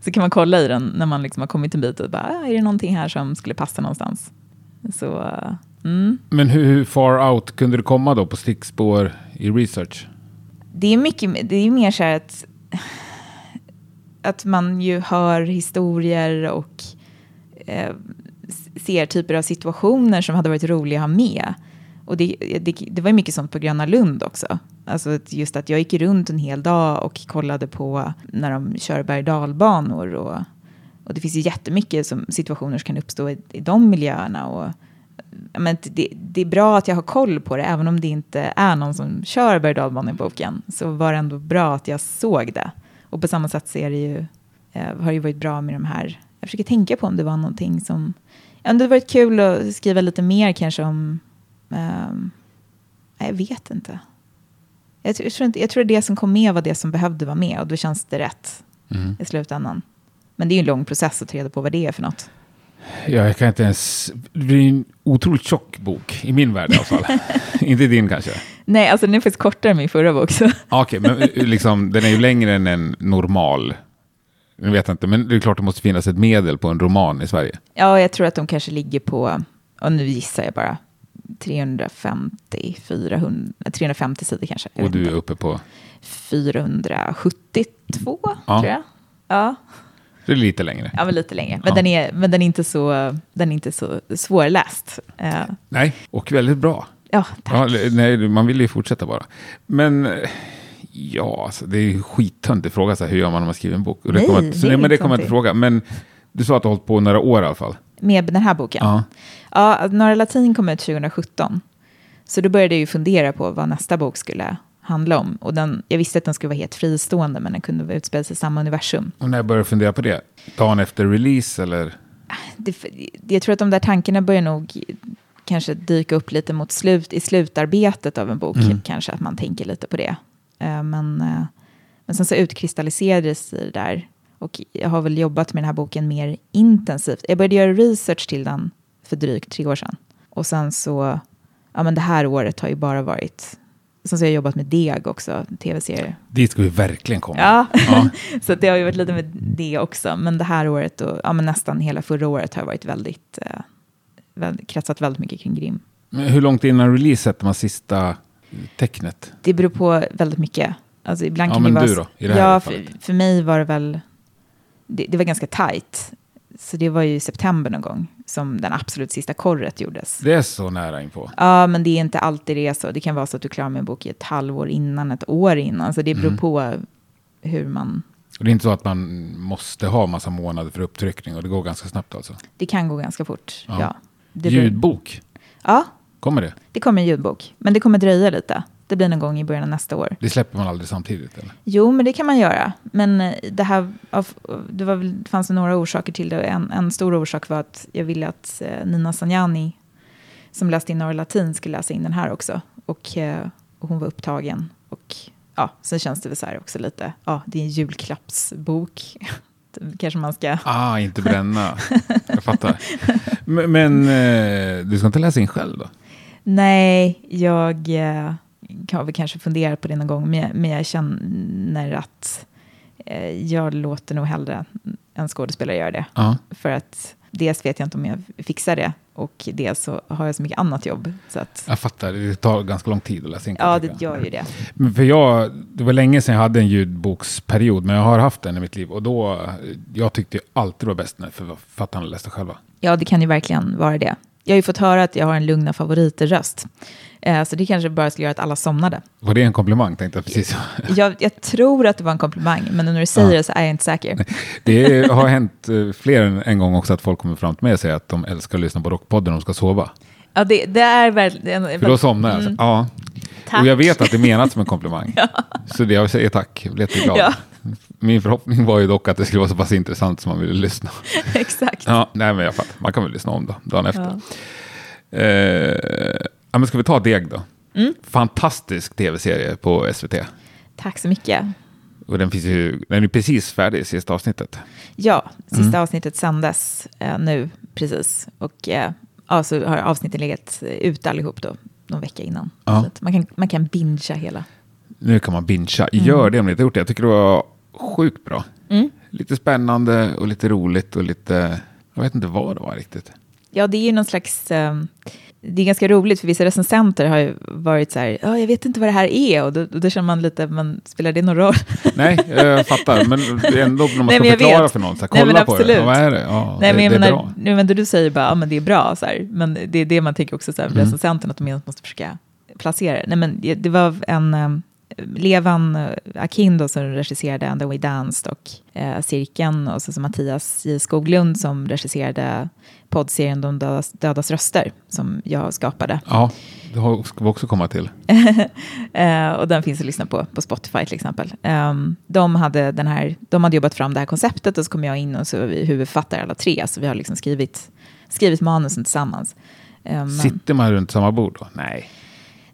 Så kan man kolla i den när man liksom har kommit en bit och bara, ah, är det någonting här som skulle passa någonstans? Så, mm. Men hur, hur far out kunde du komma då på stickspår i research? det är mycket, det är mer så här att, att man ju hör historier och eh, ser typer av situationer som hade varit roliga att ha med. Och det, det, det var ju mycket sånt på Gröna Lund också. Alltså just att jag gick runt en hel dag och kollade på när de kör berg och dalbanor och, och det finns ju jättemycket som, situationer som kan uppstå i, i de miljöerna. Och, men det, det är bra att jag har koll på det, även om det inte är någon som kör berg och i boken, så var det ändå bra att jag såg det. Och på samma sätt så är det ju, eh, har det ju varit bra med de här, jag försöker tänka på om det var någonting som, ja, det hade varit kul att skriva lite mer kanske om, nej, jag vet inte. Jag, tror- jag, tror inte, jag tror det som kom med var det som behövde vara med och då känns det rätt Mm. i slutändan. Men det är ju en lång process att ta reda på vad det är för något. Ja, jag kan inte ens... Det blir en otroligt tjock bok, i min värld i alla fall. [LAUGHS] inte din kanske? Nej, alltså den är faktiskt kortare än min förra bok. Okej, men eh, liksom, den är ju längre än en normal. Jag vet inte, men det är klart det måste finnas ett medel på en roman i Sverige. Ja, jag tror att de kanske ligger på, och nu gissar jag bara, 350, 400, 350 sidor kanske. Och du är inte. uppe på... 472, Ja. tror jag. Ja, Det är lite längre. ja men lite längre. Men, Ja. den, är, men den, är inte så, den är inte så svårläst. Eh, Nej, och väldigt bra. ja, tack. Ja, nej, man vill ju fortsätta bara. Men eh, ja, alltså, det är ju skittöntig fråga, så här, hur gör man om man skriver en bok? Och det Nej, kommer, så, det nej, men det kommer jag inte fråga. Men du sa att du har hållit på några år i alla fall. Med den här boken? Ja. Ja, Norra Latin kom ut 2017. Så då började jag ju fundera på vad nästa bok skulle handla om. Och den, jag visste att den skulle vara helt fristående, men den kunde utspela sig i samma universum. Och när jag började fundera på det, dagen efter release eller? Det, jag tror att de där tankarna börjar nog kanske dyka upp lite mot slut, i slutarbetet av en bok. Mm. Kanske att man tänker lite på det. Eh, Men, eh, men sen så utkristalliserades det där. Och jag har väl jobbat med den här boken mer intensivt. Jag började göra research till den för drygt tre år sedan. Och sen så, ja men det här året har ju bara varit, sen så har jag jobbat med Deg också, tv-serier. Dit ska vi verkligen komma. Ja, Ja. [LAUGHS] så det har ju varit lite med det också. Men det här året och ja, men nästan hela förra året har varit väldigt, eh, kretsat väldigt mycket kring Grim. Men hur långt innan release sätter man sista tecknet? Det beror på väldigt mycket. Alltså ibland Ja, kan men det vara... du då, i det här ja, för, för mig var det väl... Det, det var ganska tajt. Så det var ju i september någon gång som den absolut sista korret gjordes. Det är så nära inpå. Ja, men det är inte alltid det är så. Det kan vara så att du klarar med en bok i ett halvår innan, ett år innan. Så det beror Mm. på hur man... Och det är inte så att man måste ha massa månader för upptryckning och det går ganska snabbt alltså. Det kan gå ganska fort. Ja. Ja. Ljudbok, Ja, kommer det? det kommer en ljudbok. Men det kommer dröja lite. Det blir någon gång i början av nästa år. Det släpper man aldrig samtidigt eller? Jo, men det kan man göra. Men eh, det, här, det, var det fanns några orsaker till det. En, en stor orsak var att jag ville att eh, Nina Sanjani, som läste in Norra Latin, skulle läsa in den här också. Och, eh, och hon var upptagen. Och ja, sen känns det väl så här också lite, ja, det är en julklappsbok. [LAUGHS] Kanske man ska... Ah, inte bränna. [LAUGHS] Jag fattar. Men, men eh, du ska inte läsa in själv då? Nej, jag eh, har väl kanske funderat på det någon gång, men jag, men jag känner att eh, jag låter nog hellre en skådespelare göra det. Ja. För att dels vet jag inte om jag fixar det och dels så har jag så mycket annat jobb. Så att, Jag fattar, det tar ganska lång tid att läsa in. ja, det gör ju det. Men För jag, det var länge sedan jag hade en ljudboksperiod, men jag har haft den i mitt liv. Och då, jag tyckte alltid det var bäst när författarna läste själva. Ja, det kan ju verkligen vara det. Jag har ju fått höra att jag har en lugna favoriter-röst. Eh, så det kanske bara skulle göra att alla somnade. Var det en komplimang tänkte jag precis. [LAUGHS] Jag, jag tror att det var en komplimang, men när du säger Ja. det så är jag inte säker. [LAUGHS] Det har hänt eh, fler än en gång också att folk kommer fram till mig och säger att de älskar att lyssna på Rockpodden när de ska sova. Ja, det, det är verkligen... För då somnar jag. Mm. Ja. Tack. Och jag vet att det är menat som en komplimang. [LAUGHS] Så det jag säger tack, jag blir jätteglad. Ja. Min förhoppning var ju dock att det skulle vara så pass intressant som man ville lyssna. [LAUGHS] Exakt. Ja, nej men jag fattar. Man kan väl lyssna om då, dagen efter. Ja. Eh, ja, men ska vi ta Deg då? Mm. Fantastisk tv-serie på SVT. Tack så mycket. Och den, finns ju, den är precis färdig, sista avsnittet. Ja, sista Mm. avsnittet sändes eh, nu precis. Och eh, ja, så har avsnitten legat eh, ute allihop då, någon vecka innan. Ja. Man, kan, man kan bingea hela. Nu kan man bingea. Gör det om ni inte gjort det. Jag tycker det var sjukt bra. Mm. Lite spännande och lite roligt och lite... Jag vet inte vad det var riktigt. Ja, det är ju någon slags... Eh, det är ganska roligt, för vissa recensenter har ju varit så här, "Ja, jag vet inte vad det här är, och då, då känner man lite, men spelar det någon roll? [LAUGHS] Nej, jag fattar. Men det är ändå när man Nej, ska förklara vet. för någon. Så här, Nej, kolla men på det. Ja, vad är det? Ja, Nej, det, men det är menar, bra. nu, men du säger bara, ja men det är bra, så här. men det är det man tänker också, så här, Mm. recensenten, att de måste försöka placera det. Nej, men det var en, eh, Levan eh, Akin då, som regisserade And the Way Danced och eh, Cirkeln, och så, så Mattias J. Skoglund som regisserade poddserien De dödas, dödas röster, som jag skapade. Ja, det har- ska vi också komma till. [LAUGHS] Eh, och den finns att lyssna på på Spotify till exempel. Ehm, de, hade den här, de hade jobbat fram det här konceptet och så kom jag in och så är vi huvudförfattare alla tre. Så vi har liksom skrivit, skrivit manusen tillsammans. Ehm, men, Sitter man runt samma bord då? Nej.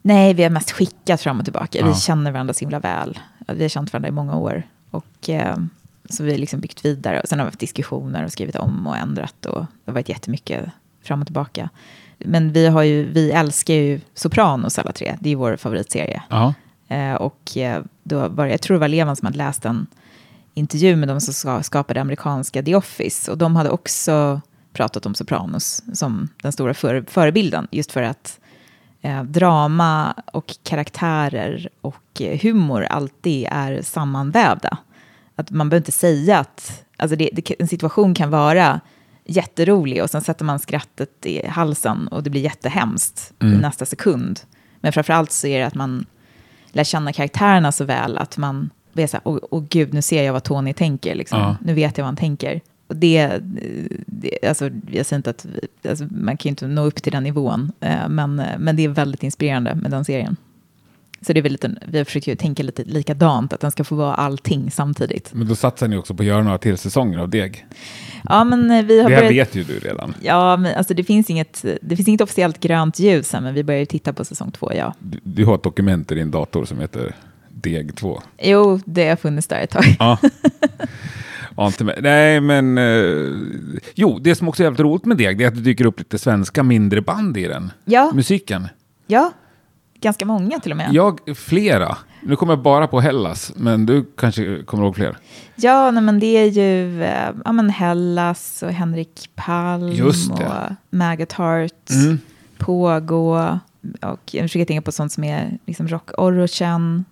Nej, vi har mest skickat fram och tillbaka. Ja. Vi känner varandra så himla väl. Vi har känt varandra i många år. Och, eh, så vi har liksom byggt vidare. Och sen har vi haft diskussioner och skrivit om och ändrat. Och det har varit jättemycket fram och tillbaka. Men vi, har ju, vi älskar ju Sopranos alla tre. Det är vår favoritserie. Ja. Eh, och eh, då var, det- jag tror det var Levan som hade läst en intervju med de som ska, skapade amerikanska The Office. Och de hade också pratat om Sopranos som den stora före, förebilden. Just för att eh, drama och karaktärer och eh, humor alltid är sammanvävda. Att man behöver inte säga att alltså det, det, en situation kan vara jätterolig och sen sätter man skrattet i halsen och det blir jättehemskt i nästa sekund. Men framförallt så är det att man lär känna karaktärerna så väl att man blir så här, åh, åh gud, nu ser jag vad Tony tänker, liksom. Ja. nu vet jag vad han tänker. Och det, det alltså, jag säger inte att, alltså, man kan inte nå upp till den nivån, eh, men, eh, men det är väldigt inspirerande med den serien. Så det är väl lite, vi har försökt ju tänka lite likadant, att den ska få vara allting samtidigt. Men då satsar ni också på att göra några till säsonger av Deg. Ja, men eh, vi har Det här börjat... vet ju du redan. Ja, men alltså det finns, inget, det finns inget officiellt grönt ljus än, men vi börjar ju titta på säsong två, ja. Du, du har ett dokument i din dator som heter Deg 2. Jo, det har funnits där ett tag. Ja. [LAUGHS] Ja. Nej, men... Eh, jo, det som också är jävligt roligt med Deg det är att det dyker upp lite svenska mindre band i den. Ja, Musiken. ja. Ganska många till och med. Jag, flera. Nu kommer jag bara på Hellas, men du kanske kommer ihåg fler? Ja, nej, men det är ju eh, ja, men Hellas och Henrik Palm Just det. och Maggot Heart, Mm. Pågå och jag försöker tänka på sånt som är liksom Rock Orochan.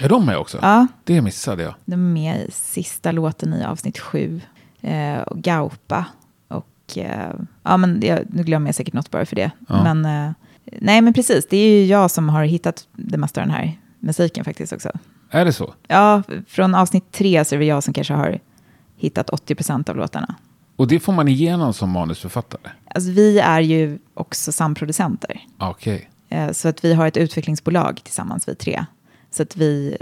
Är de med också? Ja, Det missade jag. de är med i sista låten i avsnitt sju. Eh, och Gaupa. Och eh, ja, men jag, nu glömmer jag säkert något bara för det. Ja. Men eh, nej, men precis, det är ju jag som har hittat det mesta av den här musiken faktiskt också. Är det så? Ja, från avsnitt tre så är det jag som kanske har hittat 80 procent av låtarna. Och det får man igenom som manusförfattare? Alltså vi är ju också samproducenter. Ah, Okej. Eh, Så att vi har ett utvecklingsbolag tillsammans, vi tre. Så att vi,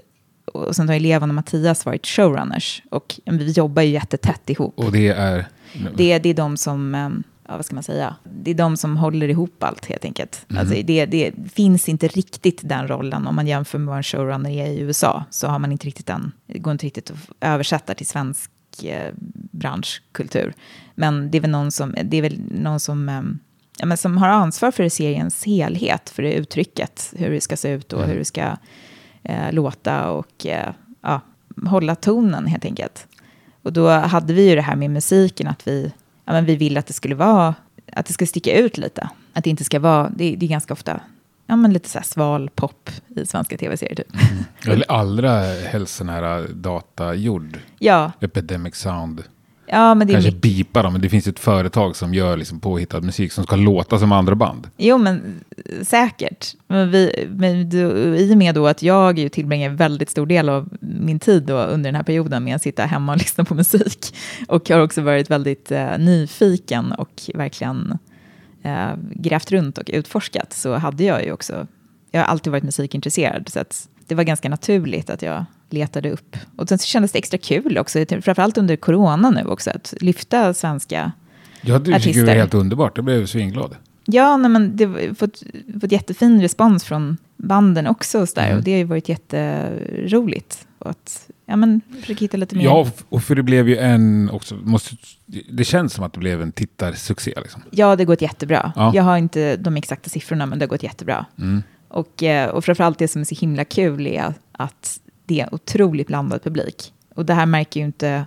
och sen har Elevan och Mattias varit showrunners. Och vi jobbar ju jättetätt ihop. Och det är... Det, det är de som, eh, ja, vad ska man säga, det är de som håller ihop allt helt enkelt. Alltså det, det finns inte riktigt den rollen om man jämför med vad en showrunner är i USA. Så har man inte riktigt den, det går inte riktigt att översätta till svensk eh, branschkultur. Men det är väl någon som, det är väl någon som, eh, ja, men som har ansvar för seriens helhet, för det uttrycket, hur det ska se ut och hur det ska eh, låta och eh, ja, hålla tonen helt enkelt. Och då hade vi ju det här med musiken, att vi, ja, men vi ville att det skulle vara, att det ska sticka ut lite. Att det inte ska vara, det, det är ganska ofta, ja men lite så här sval pop i svenska tv-serier typ. Eller allra helst sån här datagjord. Ja, Epidemic Sound. Ja men det Kanske mycket, bipa dem, men det finns ett företag som gör liksom påhittad musik som ska låta som andra band. jo men eh, säkert. Men, vi, men då, i och med då att jag ju tillbringar väldigt stor del av min tid då under den här perioden med att sitta hemma och [LAUGHS] lyssna på musik. Och har också varit väldigt eh, nyfiken och verkligen eh, grävt runt och utforskat så hade jag ju också, jag har alltid varit musikintresserad så att det var ganska naturligt att jag letade upp. Och sen så kändes det extra kul också, framförallt under corona nu också, att lyfta svenska Jag tycker det Artister. var helt underbart, jag blev svinglad. Ja, nej, men det har fått, fått jättefin respons från banden också. Och, så där, Mm. och det har ju varit jätteroligt. Och att, ja, men, försöka hitta lite mer. Ja, och för det blev ju en också, måste, det känns som att det blev en tittarsuccé liksom. Ja, det har gått jättebra. Ja. Jag har inte de exakta siffrorna, men det har gått jättebra. Mm. Och, eh, och framförallt det som är så himla kul är att det är otroligt blandad publik. Och det här märker ju inte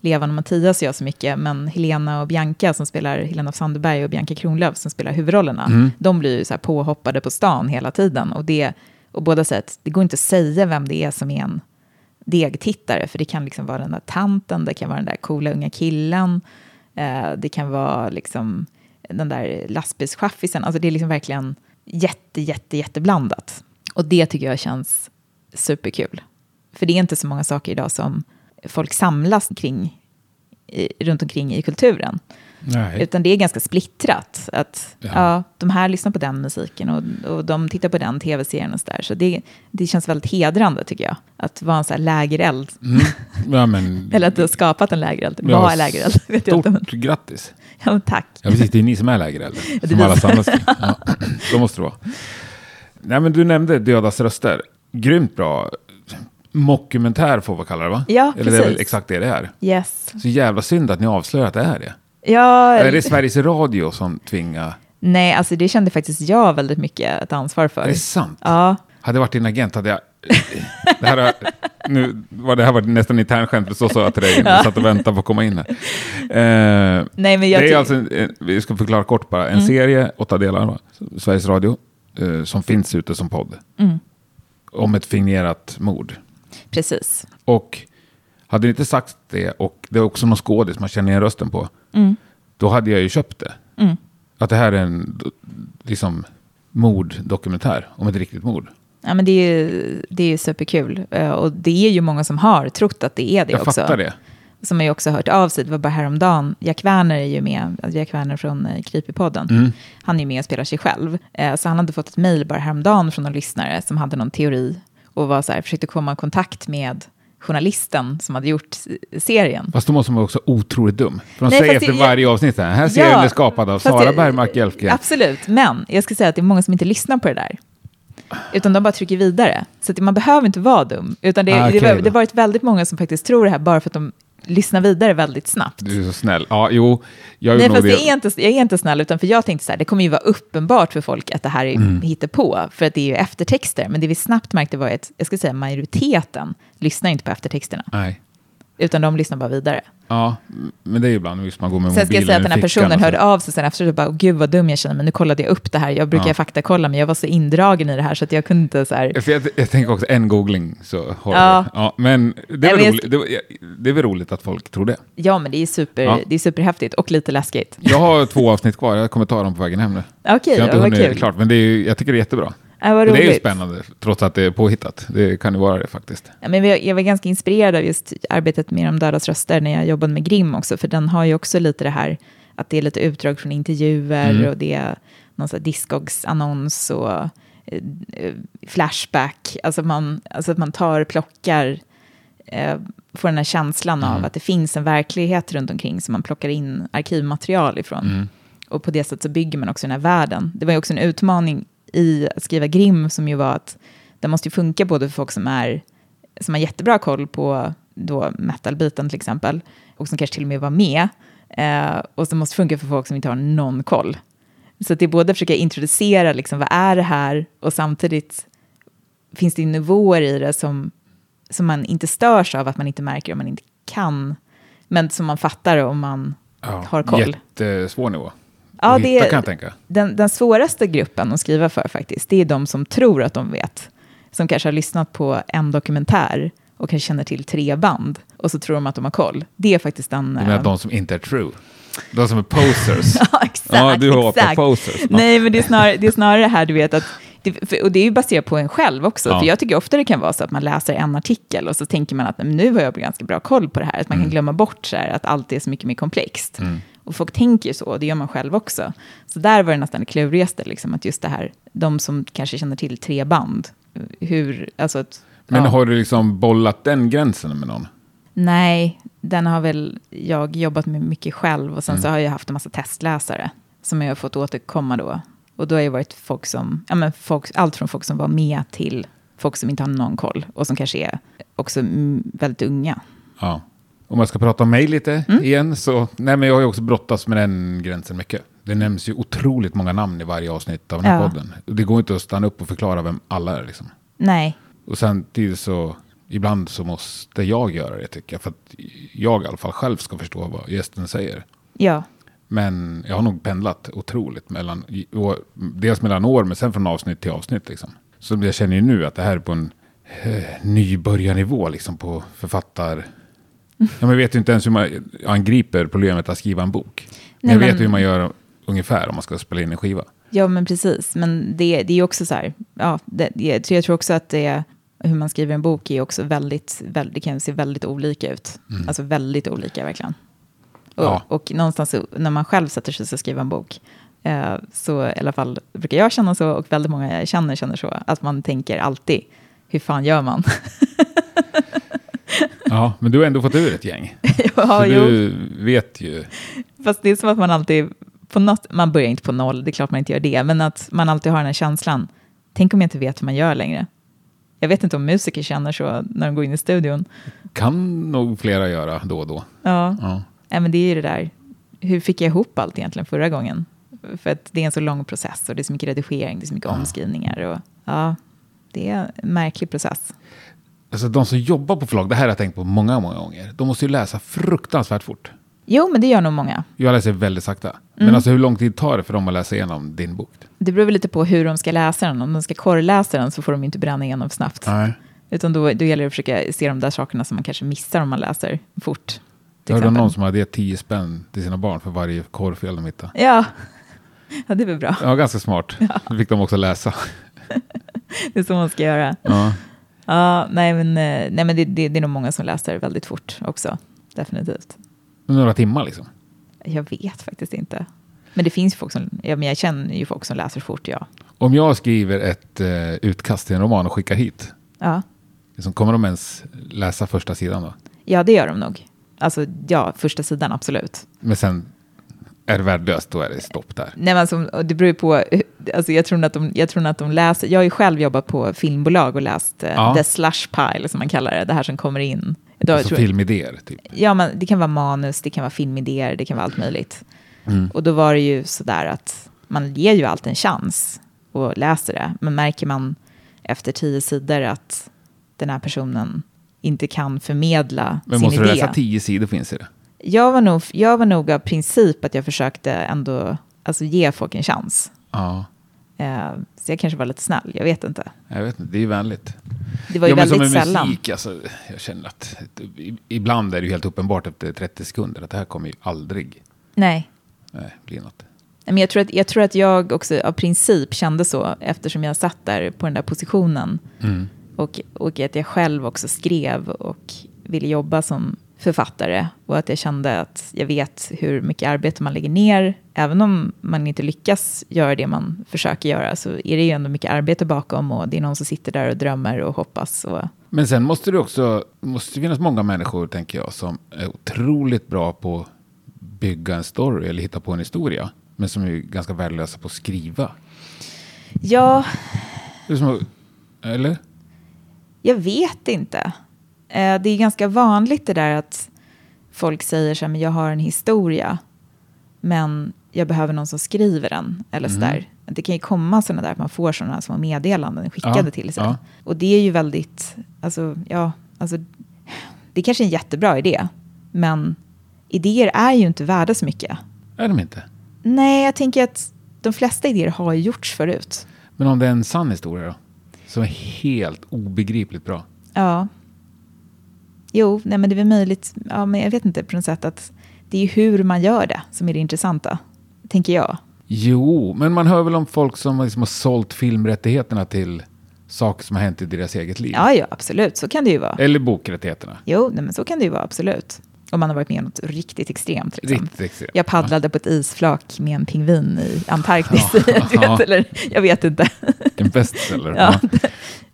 Levan och Mattias gör så mycket, men Helena och Bianca som spelar, Helena Sandberg och Bianca Kronlöf som spelar huvudrollerna, Mm. de blir ju så här påhoppade på stan hela tiden. Och, det, och båda säger att det går inte att säga vem det är som är en degtittare, för det kan liksom vara den där tanten, det kan vara den där coola unga killen, eh, det kan vara liksom den där lastbilschaffisen, alltså det är liksom verkligen jätte, jätte, jätteblandat. Och det tycker jag känns superkul. För det är inte så många saker idag som folk samlas kring, i, runt omkring i kulturen. Nej. Utan det är ganska splittrat. Att Ja. ja. de här lyssnar på den musiken och, och de tittar på den tv-serien och så där. Så det, det känns väldigt hedrande tycker jag. Att vara en sån här lägereld. Mm. Ja, men, [LAUGHS] Eller att du har skapat en lägereld. Ja, Vad är lägereld? [LAUGHS] Vet jag inte. Stort grattis. [LAUGHS] Ja, men tack. Ja, precis, det är ni som är lägerelden. Som alla samlas ja, [CLEARS THROAT] Så måste det vara. Nej, men du nämnde Dödas röster. Grymt bra mockumentär får vi kalla det va? Ja, Eller det är väl precis. exakt det det är. Yes. Så jävla synd att ni avslöjar att det är det. Ja, Är det Sveriges Radio som tvingar? nej, alltså det kände faktiskt jag väldigt mycket ett ansvar för. Är det sant? Ja, Hade jag varit din agent hade jag... [LAUGHS] Det här, nu var det här var nästan internskämt, så sa jag till dig när jag satt och väntade på att komma in här. Eh, nej men jag det är alltså, en, vi ska förklara kort bara, en Mm. serie, åtta delar, va? Sveriges Radio, eh, som finns ute som podd. Mm. Om ett fingerat mord. Precis. Och hade ni inte sagt det, och det är också någon skådis man känner igen rösten på, Mm. då hade jag ju köpt det. Mm. Att det här är en liksom, morddokumentär om ett riktigt mord. Ja, men det är ju, det är ju superkul. Eh, Och det är ju många som har trott att det är det Jag också. fattar det. Som ju också hört av sig. Det var bara häromdagen. Jack Werner är ju med. alltså Jack Werner från eh, Creepypodden. Mm. Han är ju med och spelar sig själv. Eh, Så han hade fått ett mejl bara häromdagen från någon lyssnare som hade någon teori. Och var så här, försökte komma i kontakt med journalisten som hade gjort serien. Fast då måste man vara också otroligt dum. För de Nej, säger efter det- varje avsnitt här, här serien Ja, är skapad av Sara Bergmark Hjelfgren. Absolut, men jag ska säga att det är många som inte lyssnar på det där. Utan de bara trycker vidare. Så att man behöver inte vara dum. Utan det, Ah, det, det har varit väldigt många som faktiskt tror det här bara för att de lyssnar vidare väldigt snabbt. Du är så snäll. Ja, jo, jag Nej, fast det. jag är, inte, jag är inte snäll, utan för jag tänkte så här, det kommer ju vara uppenbart för folk att det här är Mm. på för att det är ju eftertexter. Men det vi snabbt märkte var att, jag ska säga majoriteten lyssnar inte på eftertexterna, Nej. Utan de lyssnar bara vidare. Ja, men det är ju ibland just man går med Sen ska jag mobilen säga att den här personen hörde av sig sen efteråt och bara, "Åh, gud vad dum jag känner mig, nu kollade jag upp det här. Jag brukar Ja. faktakolla, men jag var så indragen i det här så att jag kunde inte så här, För jag, jag tänker också en googling så har Ja. det. Ja, men det är, väl roligt, det, var- det är väl roligt att folk tror det. ja men det är, super, Ja. det är superhäftigt och lite läskigt. Jag har två avsnitt kvar, jag kommer ta dem på vägen hem nu. [LAUGHS] Okej, ja, vad kul. klart, men det är, jag tycker det är jättebra. Ja, vad Men det är ju roligt. spännande, trots att det är påhittat. Det kan ju vara det faktiskt. Ja, men jag jag var ganska inspirerad av just arbetet med de dödas röster när jag jobbade med Grim också, för den har ju också lite det här att det är lite utdrag från intervjuer Mm. och det är någon sån här Discogs-annons och eh, eh, Flashback, alltså, man, alltså att man tar, plockar, eh, får den här känslan Mm. av att det finns en verklighet runt omkring som man plockar in arkivmaterial ifrån. Mm. Och på det sättet så bygger man också den här världen. Det var ju också en utmaning i att skriva Grim som ju var att det måste ju funka både för folk som, är, som har jättebra koll på då metalbiten till exempel och som kanske till och med var med. Eh, och som måste funka för folk som inte har någon koll. Så att det är både att försöka introducera liksom, vad är det här och samtidigt finns det nivåer i det som, som man inte störs av att man inte märker om man inte kan. Men som man fattar om man Ja, har koll. Jättesvår nivå. Ja, det är- kan jag tänka. Den, den svåraste gruppen att skriva för faktiskt, det är de som tror att de vet. Som kanske har lyssnat på en dokumentär och kanske känner till tre band och så tror de att de har koll. Det är faktiskt den... Du menar eh, de som inte är true? De som är posers? [LAUGHS] ja, exakt. ja, du hatar exakt. posers. Ja. Nej, men det är snarare det, är snarare det här du vet att det, för, och det är ju baserat på en själv också. Ja. För jag tycker ofta det kan vara så att man läser en artikel och så tänker man att "Men nu har jag ganska bra koll på det här. Att man kan glömma bort så här, att allt är så mycket mer komplext. Mm. Och folk tänker ju så, och det gör man själv också. Så där var det nästan det klurigaste, liksom, att just det här, de som kanske känner till tre band, hur, alltså att, Men ja. har du liksom bollat den gränsen med någon? Nej, den har väl jag jobbat med mycket själv och sen Mm. så har jag haft en massa testläsare som jag har fått återkomma då. Och då har det varit folk som, ja men folk, allt från folk som var med till folk som inte har någon koll och som kanske är också väldigt unga. Ja. Om jag ska prata om mig lite Mm. igen så, nej men jag har ju också brottats med den gränsen mycket. Det nämns ju otroligt många namn i varje avsnitt av den här Ja. podden. Det går inte att stanna upp och förklara vem alla är liksom. Nej, Och samtidigt så, ibland så måste jag göra det tycker jag. För att jag i alla fall själv ska förstå vad gästen säger. ja, Men jag har nog pendlat otroligt mellan, dels mellan år men sen från avsnitt till avsnitt liksom. Så jag känner ju nu att det här är på en eh, nybörjarnivå liksom på författar... Ja, men jag vet ju inte ens hur man angriper problemet att skriva en bok. Men Nej, jag vet men- hur man gör ungefär om man ska spela in en skiva. ja men precis. Men det, det är ju också så här, ja, det, det, jag tror också att det hur man skriver en bok är också väldigt, väldigt det kan se väldigt olika ut. Alltså väldigt olika verkligen. Och, Ja. och någonstans när man själv sätter sig och skriver en bok, eh, så i alla fall brukar jag känna så, och väldigt många jag känner känner så, att man tänker alltid, hur fan gör man? [LAUGHS] [LAUGHS] Ja, men du har ändå fått ur ett gäng. [LAUGHS] ja, så jo. du vet ju. Fast det är som att man alltid, på något, man börjar inte på noll, det är klart man inte gör det, men att man alltid har den här känslan, Tänk om jag inte vet hur man gör längre. Jag vet inte om musiker känner så när de går in i studion. Kan nog flera göra då och då. Ja, Ja. Nej, men det är ju det där. Hur fick jag ihop allt egentligen förra gången? För att det är en så lång process och det är så mycket redigering, det är så mycket omskrivningar. Och, ja, det är en märklig process. Alltså de som jobbar på förlag, det här har jag tänkt på många, många gånger. De måste ju läsa fruktansvärt fort. Jo, men det gör nog många. Jag läser väldigt sakta. Mm. Men alltså hur lång tid tar det för dem att läsa igenom din bok? Det beror väl lite på hur de ska läsa den. Om de ska korrläsa den så får de inte bränna igenom snabbt. Nej. Utan då, då gäller det att försöka se de där sakerna som man kanske missar om man läser fort. Jag hörde någon som hade gett 10 spänn till sina barn för varje korvfel de hittade. Ja. [LAUGHS] ja, det är väl bra. Ja, ganska smart. Det fick de också läsa. [LAUGHS] Det är så man ska göra. Ja. Ja, nej, men, eh, nej, men det, det, det är nog många som läser väldigt fort också. Definitivt. Några timmar liksom. Jag vet faktiskt inte. Men det finns folk som, ja, men jag känner ju folk som läser fort, ja. Om jag skriver ett eh, utkast till en roman och skickar hit, Ja, liksom, kommer de ens läsa första sidan då? ja det gör de nog. Alltså, ja, första sidan, absolut. Men sen är det värdelöst, då är det stopp där. Nej, men alltså, det beror på, alltså, jag, tror att de, jag tror att de läser, jag har ju själv jobbat på filmbolag och läst eh, Ja. the slush pile, som man kallar det, det här som kommer in. Då, Alltså tror, filmidéer, typ. ja, men det kan vara manus, det kan vara filmidéer, det kan vara allt möjligt. Mm. Och då var det ju sådär att man ger ju allt en chans och läser det. Men märker man efter tio sidor att den här personen inte kan förmedla Men sin måste idé. du läsa tio sidor finns det. Jag, var nog, jag var nog av princip att jag försökte ändå alltså, ge folk en chans. Ja, Eh, så jag kanske var lite snäll, jag vet inte. jag vet inte, det är vänligt. Det var ju ja, men som väldigt med sällan. musik, alltså, jag känner att ibland är det ju helt uppenbart efter 30 sekunder att det här kommer ju aldrig Nej. nej, bli något. Men jag tror, att, jag tror att jag också av princip kände så eftersom jag satt där på den där positionen. Mm. Och, och att jag själv också skrev och ville jobba som författare. Och att jag kände att jag vet hur mycket arbete man lägger ner. Även om man inte lyckas göra det man försöker göra så är det ju ändå mycket arbete bakom. Och det är någon som sitter där och drömmer och hoppas. Och, Men sen måste det också måste finnas många människor, tänker jag, som är otroligt bra på att bygga en story eller hitta på en historia. Men som är ganska värdelösa på att skriva. ja, att- eller? Jag vet inte. Eh, Det är ganska vanligt det där att folk säger så här, men jag har en historia, men jag behöver någon som skriver den. Eller så där. Det kan ju komma sådana där, att man får sådana små meddelanden skickade Ja, till sig. ja. Och det är ju väldigt, alltså, ja, alltså, det är kanske är en jättebra idé, men idéer är ju inte värda så mycket. Är de inte? Nej, jag tänker att de flesta idéer har ju gjorts förut. Men om det är en sann historia då? Som är helt obegripligt bra. Ja. Jo, nej men det är väl möjligt. Ja, men jag vet inte på något sätt att det är hur man gör det som är det intressanta, tänker jag. Jo, men man hör väl om folk som liksom har sålt filmrättigheterna till saker som har hänt i deras eget liv. Ja, ja, absolut, så kan det ju vara. Eller bokrättigheterna. Jo, nej, men så kan det ju vara, absolut. Om man har varit med om något riktigt extremt. Liksom. Riktigt extremt. Jag paddlade på ett isflak med en pingvin i Antarktis. Ja, [LAUGHS] du vet, ja. eller, jag vet inte. En bestseller. Ja. Ja. [LAUGHS]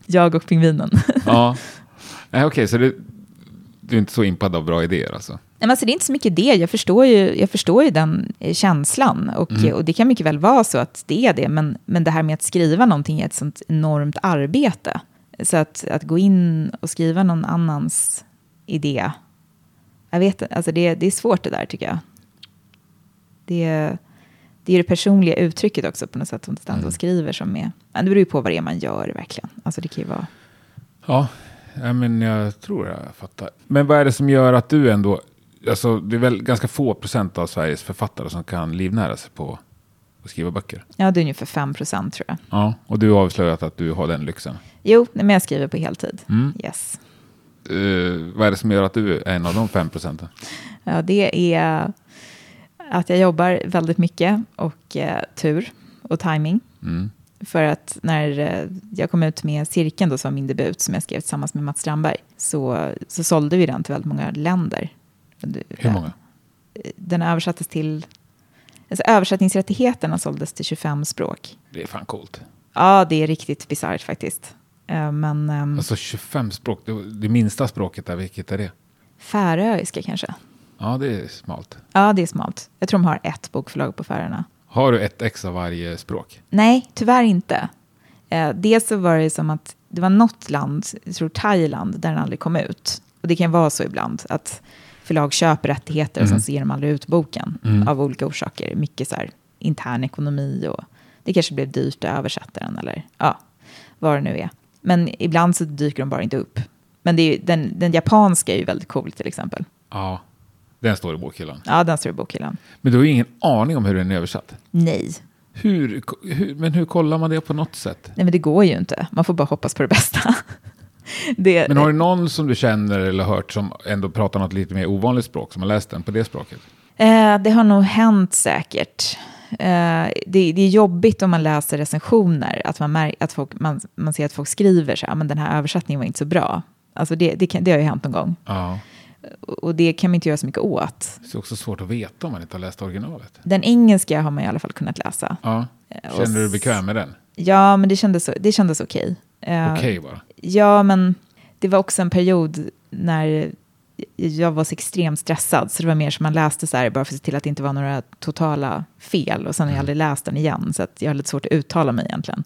Jag och pingvinen. ja. Okej, så det, du är inte så impad av bra idéer alltså? Nej, men alltså, det är inte så mycket det. Jag förstår ju, jag förstår ju den eh, känslan. Och, Mm. och det kan mycket väl vara så att det är det. Men, men det här med att skriva någonting är ett sånt enormt arbete. Så att, att gå in och skriva någon annans idé. Jag vet alltså det, det är svårt det där tycker jag. Det, det är det personliga uttrycket också på något sätt som Mm. skriver som är... Men det beror ju på vad det är man gör verkligen. Alltså det kan ju vara... Ja, ja men jag tror jag fattar. Men vad är det som gör att du ändå... Alltså, det är väl ganska få procent av Sveriges författare som kan livnära sig på att skriva böcker. Ja, det är ungefär 5 procent tror jag. Ja, och du har avslöjat att du har den lyxen. Jo, men jag skriver på heltid. Mm. Yes. Eh, vad är det som gör att du är en av de fem procenten? Ja, det är att jag jobbar väldigt mycket och eh, tur och timing. Mm. För att när eh, jag kom ut med Cirkeln, då, som var min debut, som jag skrev tillsammans med Mats Strandberg, så, så sålde vi den till väldigt många länder. Hur många? Den översattes till... Alltså översättningsrättigheterna såldes till 25 språk. Det är fan coolt. Ja, det är riktigt bisarrt faktiskt. Eh, Men um, Alltså 25 språk, det, det minsta språket där, vilket är det? färöiska kanske? Ja, det är smalt. Ja, det är smalt. Jag tror de har ett bokförlag på Färöarna. Har du ett ex av varje språk? Nej, tyvärr inte. Eh, dels så var det som att det var något land, jag tror Thailand, där den aldrig kom ut. Och det kan vara så ibland, att förlag köper rättigheter och sen så ger de aldrig ut boken av olika orsaker. Mycket så här intern ekonomi och det kanske blev dyrt att översätta den eller ja, vad det nu är. Men ibland så dyker de bara inte upp. Men är den, den japanska är ju väldigt cool till exempel. Ja, den står i bokhyllan. Ja, den står i bokhyllan. Men du har ju ingen aning om hur den är översatt. Nej. Hur, hur, men hur kollar man det på något sätt? Nej, men det går ju inte. Man får bara hoppas på det bästa. [LAUGHS] det, Men har du någon som du känner eller hört som ändå pratar något lite mer ovanligt språk, som har läst den på det språket? Eh, det har nog hänt säkert. Eh, det, det är jobbigt om man läser recensioner, att man, mär, att folk, man, man ser att folk skriver så här, men den här översättningen var inte så bra. Alltså det, det, kan, det har ju hänt någon gång. Ja. Och det kan man inte göra så mycket åt. Det är också svårt att veta om man inte har läst originalet. Den engelska har man i alla fall kunnat läsa. Ja. Eh, Känner du dig bekväm med den? Ja, men det kändes, det kändes okej. Eh, Okej bara. Ja, men det var också en period när jag var så extremt stressad. Så det var mer som man läste så här bara för att se till att det inte var några totala fel. Och sen har jag aldrig läst den igen. Så jag har lite svårt att uttala mig egentligen.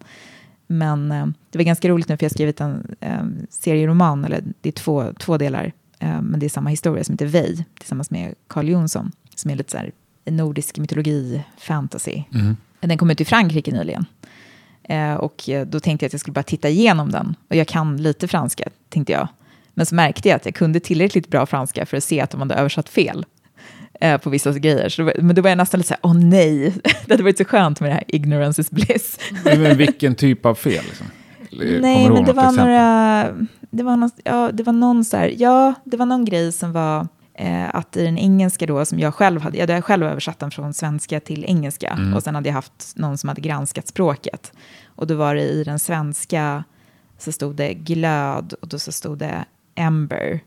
Men eh, det var ganska roligt nu för jag har skrivit en eh, serieroman. Eller det är två, två delar. Eh, men det är samma historia som heter Vej. Tillsammans med Carl Jonsson. Som är lite så här nordisk mytologi, fantasy. Den kom ut i Frankrike nyligen. Eh, och då tänkte jag att jag skulle bara titta igenom den. Och jag kan lite franska, tänkte jag. Men så märkte jag att jag kunde tillräckligt bra franska för att se att de hade översatt fel eh, på vissa grejer. Så då, men då var jag nästan lite så här, åh nej, [LAUGHS] det hade varit så skönt med det här ignorance is bliss. Men vilken typ av fel? Liksom? Nej, men det var exempel? några, det var, någon, ja, det var någon så här, ja, det var någon grej som var eh, att i den engelska då, som jag själv hade, jag hade själv översatt den från svenska till engelska. Och sen hade jag haft någon som hade granskat språket. Och då var det i den svenska så stod det glöd och då så stod det ember,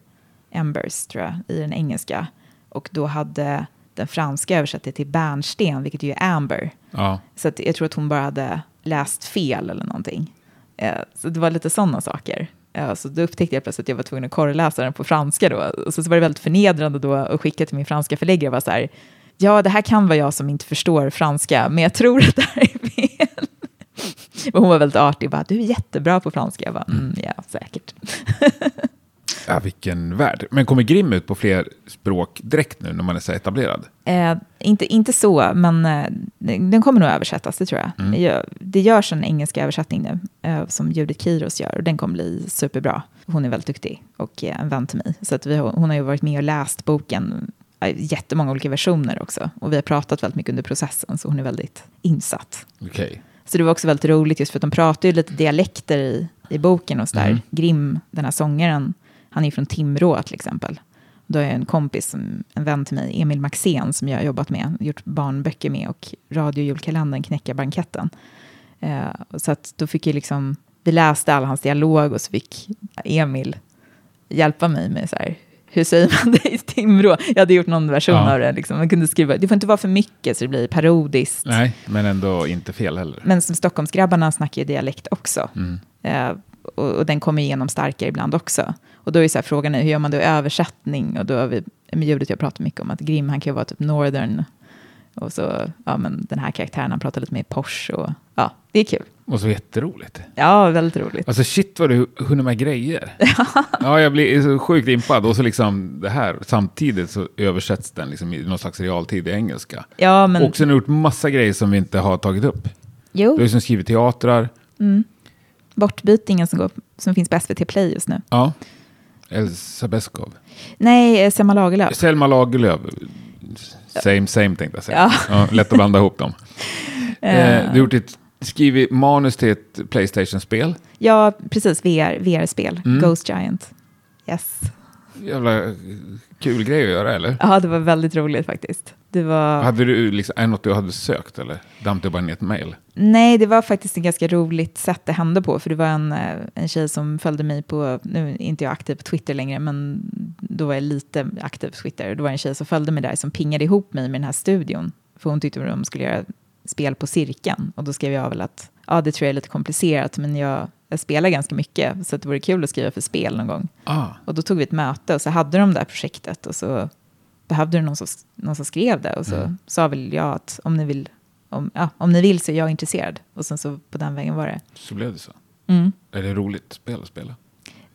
embers tror jag, i den engelska. Och då hade den franska översatt det till bärnsten, vilket ju är amber. Ja. Så att jag tror att hon bara hade läst fel eller någonting. Eh, så det var lite sådana saker. Eh, så då upptäckte jag plötsligt att jag var tvungen att korreläsa den på franska då. Och så, så var det väldigt förnedrande då att skicka till min franska förläggare och vara så här, ja det här kan vara jag som inte förstår franska, men jag tror att det här är fel. Och hon var väldigt artig, bara, du är jättebra på franska. Jag bara, mm, ja, säkert. [LAUGHS] ja, vilken värld. Men kommer Grim ut på fler språk direkt nu när man är så etablerad? Eh, inte, inte så, men eh, den kommer nog översättas, det tror jag. jag. Det görs en engelsk översättning nu, eh, som Judith Kiros gör, och den kommer bli superbra. Hon är väldigt duktig och eh, en vän till mig. Så att vi hon har ju varit med och läst boken, eh, jättemånga olika versioner också. Och vi har pratat väldigt mycket under processen, så hon är väldigt insatt. Okej. Så det var också väldigt roligt just för att de pratar ju lite dialekter i, i boken och sådär. Grim, den här sångaren, han är från Timrå till exempel. Då har jag en kompis, en vän till mig, Emil Maxén, som jag har jobbat med, gjort barnböcker med och radiojulkalendern Knäcka banketten. Eh, så att då fick jag liksom, vi läste all hans dialog och så fick Emil hjälpa mig med så här, hur säger man det i Timrå? Jag hade gjort någon version Ja. av det. Liksom. Man kunde skriva, det får inte vara för mycket så det blir parodiskt. Nej, men ändå inte fel heller. Men som Stockholmsgrabbarna snackar ju dialekt också. Eh, och, och den kommer igenom starkare ibland också. Och då är så här, frågan är, hur gör man då översättning? Och då har vi, med ljudet jag pratar mycket om att Grim, han kan ju vara typ northern. Och så, ja men den här karaktären, han pratar lite mer Porsche och ja, det är kul. Och så jätteroligt. Ja, väldigt roligt. Alltså shit vad du hunnit med grejer. [LAUGHS] ja, jag blir så sjukt impad. Och så liksom det här, samtidigt så översätts den liksom i någon slags realtid i engelska. Ja, men Och sen har du gjort massa grejer som vi inte har tagit upp. Du jo, har liksom skrivit teatrar. Bortbytingen som, går, som finns på SVT Play just nu. Ja. Elsa Beskow. Nej, eh, Selma Lagerlöf. Selma Lagerlöf. Same, same tänkte jag säga. Ja. Ja, lätt att blanda ihop dem. [LAUGHS] Eh, du har ett, skrivit manus till ett Playstation-spel. Ja, precis, VR, VR-spel. Ghost Giant. Yes. Jävla kul grej att göra, eller? Ja, det var väldigt roligt faktiskt. Det var... Hade du liksom, är det något du hade sökt eller damp du bara ner ett mail? Nej, det var faktiskt ett ganska roligt sätt det hände på. För det var en, eh, en tjej som följde mig på, nu är inte jag aktiv på Twitter längre, men då var jag lite aktiv på Twitter. Då var det en tjej som följde mig där som pingade ihop mig med den här studion. För hon tyckte att de skulle göra spel på cirkeln. Och då skrev jag väl att, ja det tror jag är lite komplicerat, men jag, jag spelar ganska mycket, så det vore kul att skriva för spel någon gång. Ah, Och då tog vi ett möte och så hade de det här projektet och så behövde det någon som, någon som skrev det. Och så sa väl jag att om ni vill om, ja, om ni vill så är jag intresserad. Och sen så på den vägen var det. Så blev det så. Mm. Är det roligt spel att spela?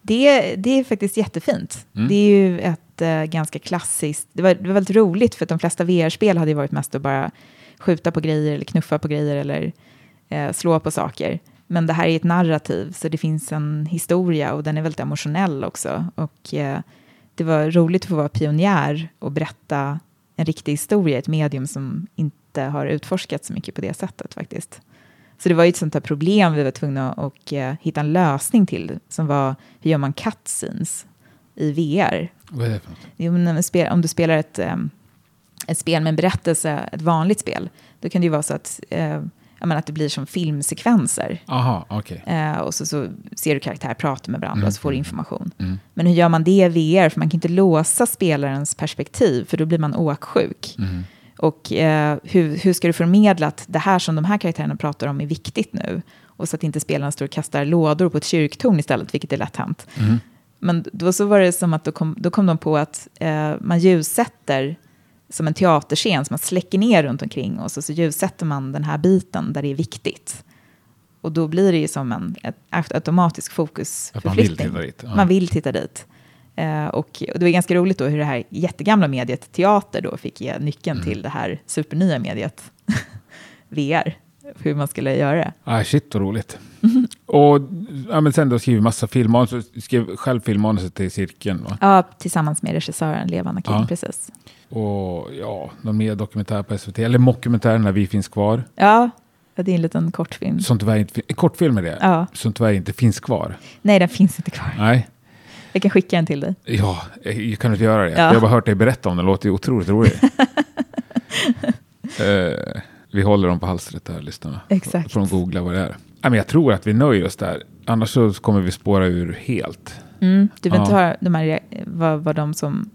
Det, det är faktiskt jättefint. Mm. Det är ju ett eh, ganska klassiskt, det var, det var väldigt roligt för att de flesta VR-spel hade ju varit mest att bara skjuta på grejer eller knuffa på grejer eller eh, slå på saker. Men det här är ett narrativ, så det finns en historia och den är väldigt emotionell också. Och eh, det var roligt att få vara pionjär och berätta en riktig historia i ett medium som inte har utforskats så mycket på det sättet faktiskt. Så det var ju ett sånt här problem vi var tvungna att och, eh, hitta en lösning till, som var hur gör man cutscenes i VR? Vad är det för något? Jo, men om du spelar ett, ehm, ett spel med en berättelse, ett vanligt spel, då kan det ju vara så att, eh, menar, att det blir som filmsekvenser. Aha, okej. Eh, och så, så ser du karaktärer prata med varandra Mm. och så får du information. Mm. Men hur gör man det i VR? För man kan inte låsa spelarens perspektiv, för då blir man åksjuk. Mm. Och eh, hur, hur ska du förmedla att det här som de här karaktärerna pratar om är viktigt nu? Och så att inte spelarna står och kastar lådor på ett kyrktorn istället, vilket är lätt hänt. Mm. Men då så var det som att då kom, då kom de på att eh, man ljussätter som en teaterscen, så man släcker ner runt omkring och så, så ljussätter man den här biten där det är viktigt. Och då blir det ju som en ett, aut- automatisk Att man vill fokusförflyttning. titta dit. Ja. Man vill titta dit. Eh, och, och det var ganska roligt då hur det här jättegamla mediet teater då fick ge nyckeln Mm. till det här supernya mediet [LAUGHS] VR. Hur man skulle göra det. Ah, shit vad roligt. [LAUGHS] Och ja, men sen då skriver massa filmmanus, skrev själv filmmanuset till cirkeln. Va? Ja, tillsammans med regissören Levan Akin, Ja. precis. Och ja, någon mer dokumentär på SVT, eller mockumentär när vi finns kvar. Ja, det är en liten kortfilm. Som tyvärr inte, en kortfilm är det, Ja. som tyvärr inte finns kvar. Nej, den finns inte kvar. Nej, Jag kan skicka den till dig. ja, jag kan inte göra det. Ja. Jag har bara hört dig berätta om den, det låter ju otroligt roligt. [LAUGHS] Eh, vi håller dem på halstret där, lyssnarna. Exakt. Får de googla vad det är. Men jag tror att vi nöjer oss där. Annars så kommer vi spåra ur helt. Mm, du vill Ja. inte höra de här, vad, vad de som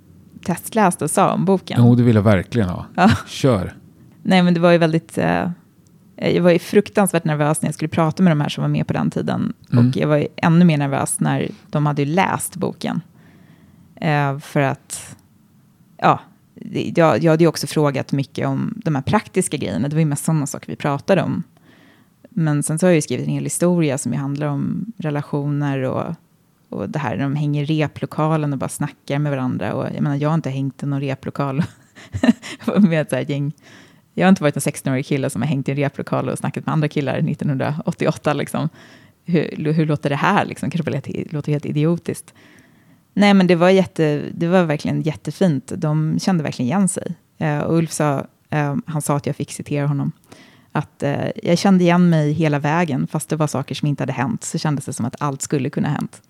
testläste sa om boken? Jo, det vill jag verkligen ha. Ja. Kör. Nej, men det var ju väldigt... Eh, jag var ju fruktansvärt nervös när jag skulle prata med de här som var med på den tiden. Mm. Och jag var ju ännu mer nervös när de hade läst boken. Eh, för att... Ja, jag, jag hade ju också frågat mycket om de här praktiska grejerna. Det var ju mest sådana saker vi pratade om. Men sen så har jag ju skrivit en hel historia som ju handlar om relationer och, och det här när de hänger i replokalen och bara snackar med varandra. Och jag menar, jag har inte hängt i någon replokal [LAUGHS] med ett så här gäng. Jag har inte varit en 16-årig kille som har hängt i en replokal och snackat med andra killar 1988. Liksom. Hur, hur låter det här? Liksom? Kanske bara låter helt idiotiskt. Nej, men det var, jätte, det var verkligen jättefint. De kände verkligen igen sig. Uh, och Ulf sa, uh, han sa att jag fick citera honom, att eh, jag kände igen mig hela vägen, fast det var saker som inte hade hänt, så kändes det som att allt skulle kunna ha hänt.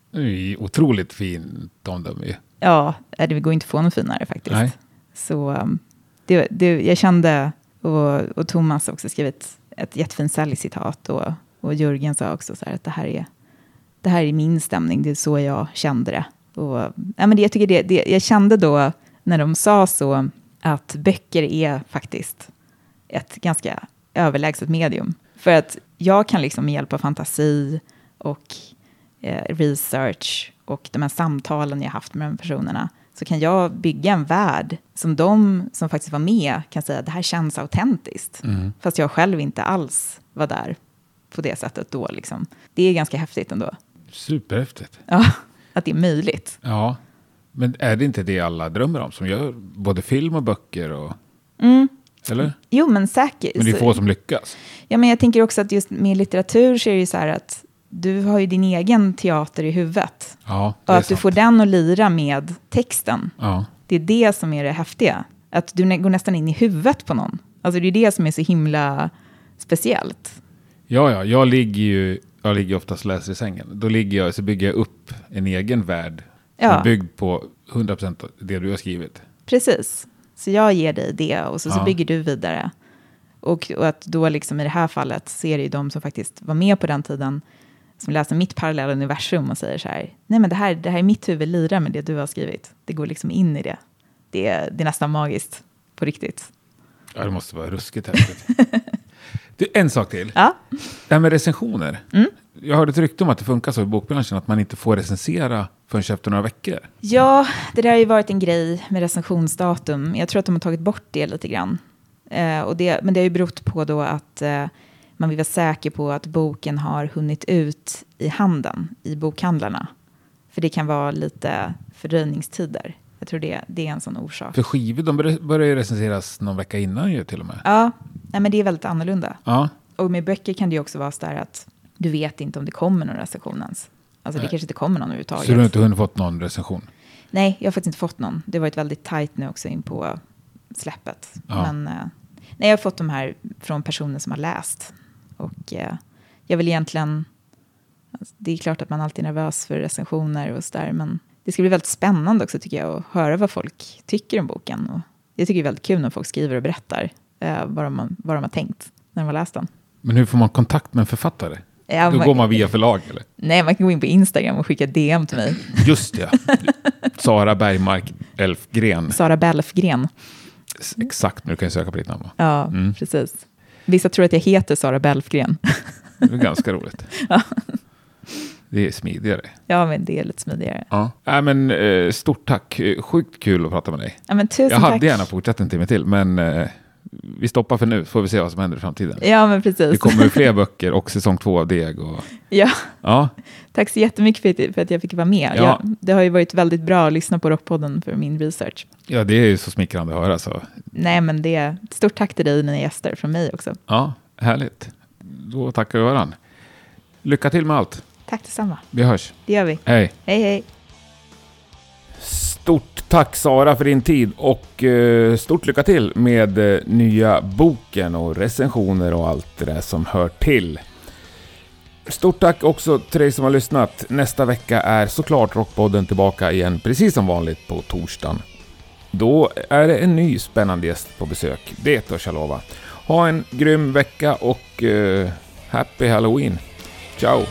Otroligt fint omdöme ju. Ja, eh, det går inte att få något finare faktiskt. Nej. Så um, det, det, jag kände, och, och Thomas har också skrivit ett jättefint Sally-citat, och, och Jörgen sa också så här att det här är, det här är min stämning, det är så jag kände det. Och, ja, men det, jag, tycker det, det, jag kände då, när de sa så, att böcker är faktiskt ett ganska överlägset medium. För att jag kan liksom med hjälp av fantasi och eh, research och de här samtalen jag haft med de personerna så kan jag bygga en värld som de som faktiskt var med kan säga det här känns autentiskt. Mm. Fast jag själv inte alls var där på det sättet då. Liksom. Det är ganska häftigt ändå. Superhäftigt. Ja, att det är möjligt. Ja, men är det inte det alla drömmer om som gör både film och böcker? Och, Mm. Eller? Jo, men säkert. Men det är få som lyckas. Ja, men jag tänker också att just med litteratur så är det ju så här att du har ju din egen teater i huvudet. Ja, det Och att du sant. får den att lira med texten. Ja. Det är det som är det häftiga. Att du går nästan in i huvudet på någon. Alltså det är det som är så himla speciellt. ja, ja, jag ligger ju jag ligger oftast läser i sängen. Då ligger jag så bygger jag upp en egen värld som Ja. är byggd på 100% av det du har skrivit. Precis. Så jag ger dig det och så, så Ja. bygger du vidare. Och, och att då liksom i det här fallet så är det ju de som faktiskt var med på den tiden som läser mitt parallella universum och säger så här, nej men det här, det här är mitt huvud lirar med det du har skrivit. Det går liksom in i det. Det, är- det är nästan magiskt på riktigt. Ja, det måste vara ruskigt häftigt. [LAUGHS] du, en sak till. Ja, Det här med recensioner. Mm. Jag hörde ett rykte om att det funkar så i bokbranschen att man inte får recensera förrän efter några veckor. Ja, det där har ju varit en grej med recensionsdatum. Jag tror att de har tagit bort det lite grann. Eh, och det, men det har ju berott på då att eh, man vill vara säker på att boken har hunnit ut i handeln, i bokhandlarna. För det kan vara lite fördröjningstider. Jag tror det, det är en sån orsak. För skivor, de börjar ju recenseras någon vecka innan ju till och med. Ja, nej, men det är väldigt annorlunda. Ja, Och med böcker kan det ju också vara så där att du vet inte om det kommer någon recension ens. Alltså det Nej. kanske inte kommer någon överhuvudtaget. så du har inte hunnit fått någon recension? Nej, jag har faktiskt inte fått någon. Det har varit väldigt tajt nu också in på släppet. Ja. Men eh, nej, jag har fått de här från personer som har läst. Och eh, jag vill egentligen... Alltså, det är klart att man alltid är nervös för recensioner och sådär. Men det ska bli väldigt spännande också tycker jag att höra vad folk tycker om boken. Och jag tycker det är väldigt kul när folk skriver och berättar eh, vad, de, vad de har tänkt när de har läst den. Men hur får man kontakt med en författare? Ja, Då man- går man via förlag eller? Nej, man kan gå in på Instagram och skicka DM till mig. Just det. Sara Bergmark Elfgren. Sara Belfgren. Exakt, nu kan jag söka på ditt namn. Ja, Mm. precis. Vissa tror att jag heter Sara Belfgren. Det är ganska roligt. [LAUGHS] Det är smidigare. ja, men det är lite smidigare. Ja. Nej, men, eh, stort tack. Eh, Sjukt kul att prata med dig. Ja, men tusen Jag hade tack. gärna fortsatt en timme till, men eh, vi stoppar för nu. Får vi se vad som händer i framtiden. Ja, men precis. Det kommer fler böcker och säsong två av Deg. Och, [LAUGHS] Ja, ja, tack så jättemycket för att, för att jag fick vara med. Ja. Jag, det har ju varit väldigt bra att lyssna på Rockpodden för min research. ja, det är ju så smickrande att höra. Så. Nej, men det är stort tack till dig och dina gäster från mig också. Ja, härligt. Då tackar vi varandra. Lycka till med allt. Tack detsamma. Vi hörs. Det gör vi. Hej. Hej, hej. Stort tack Sara för din tid och eh, stort lycka till med eh, nya boken och recensioner och allt det där som hör till. Stort tack också till dig som har lyssnat. Nästa vecka är såklart Rockpodden tillbaka igen precis som vanligt på torsdagen. Då är det en ny spännande gäst på besök. Det törs jag lova. Ha en grym vecka och uh, Happy Halloween. Ciao!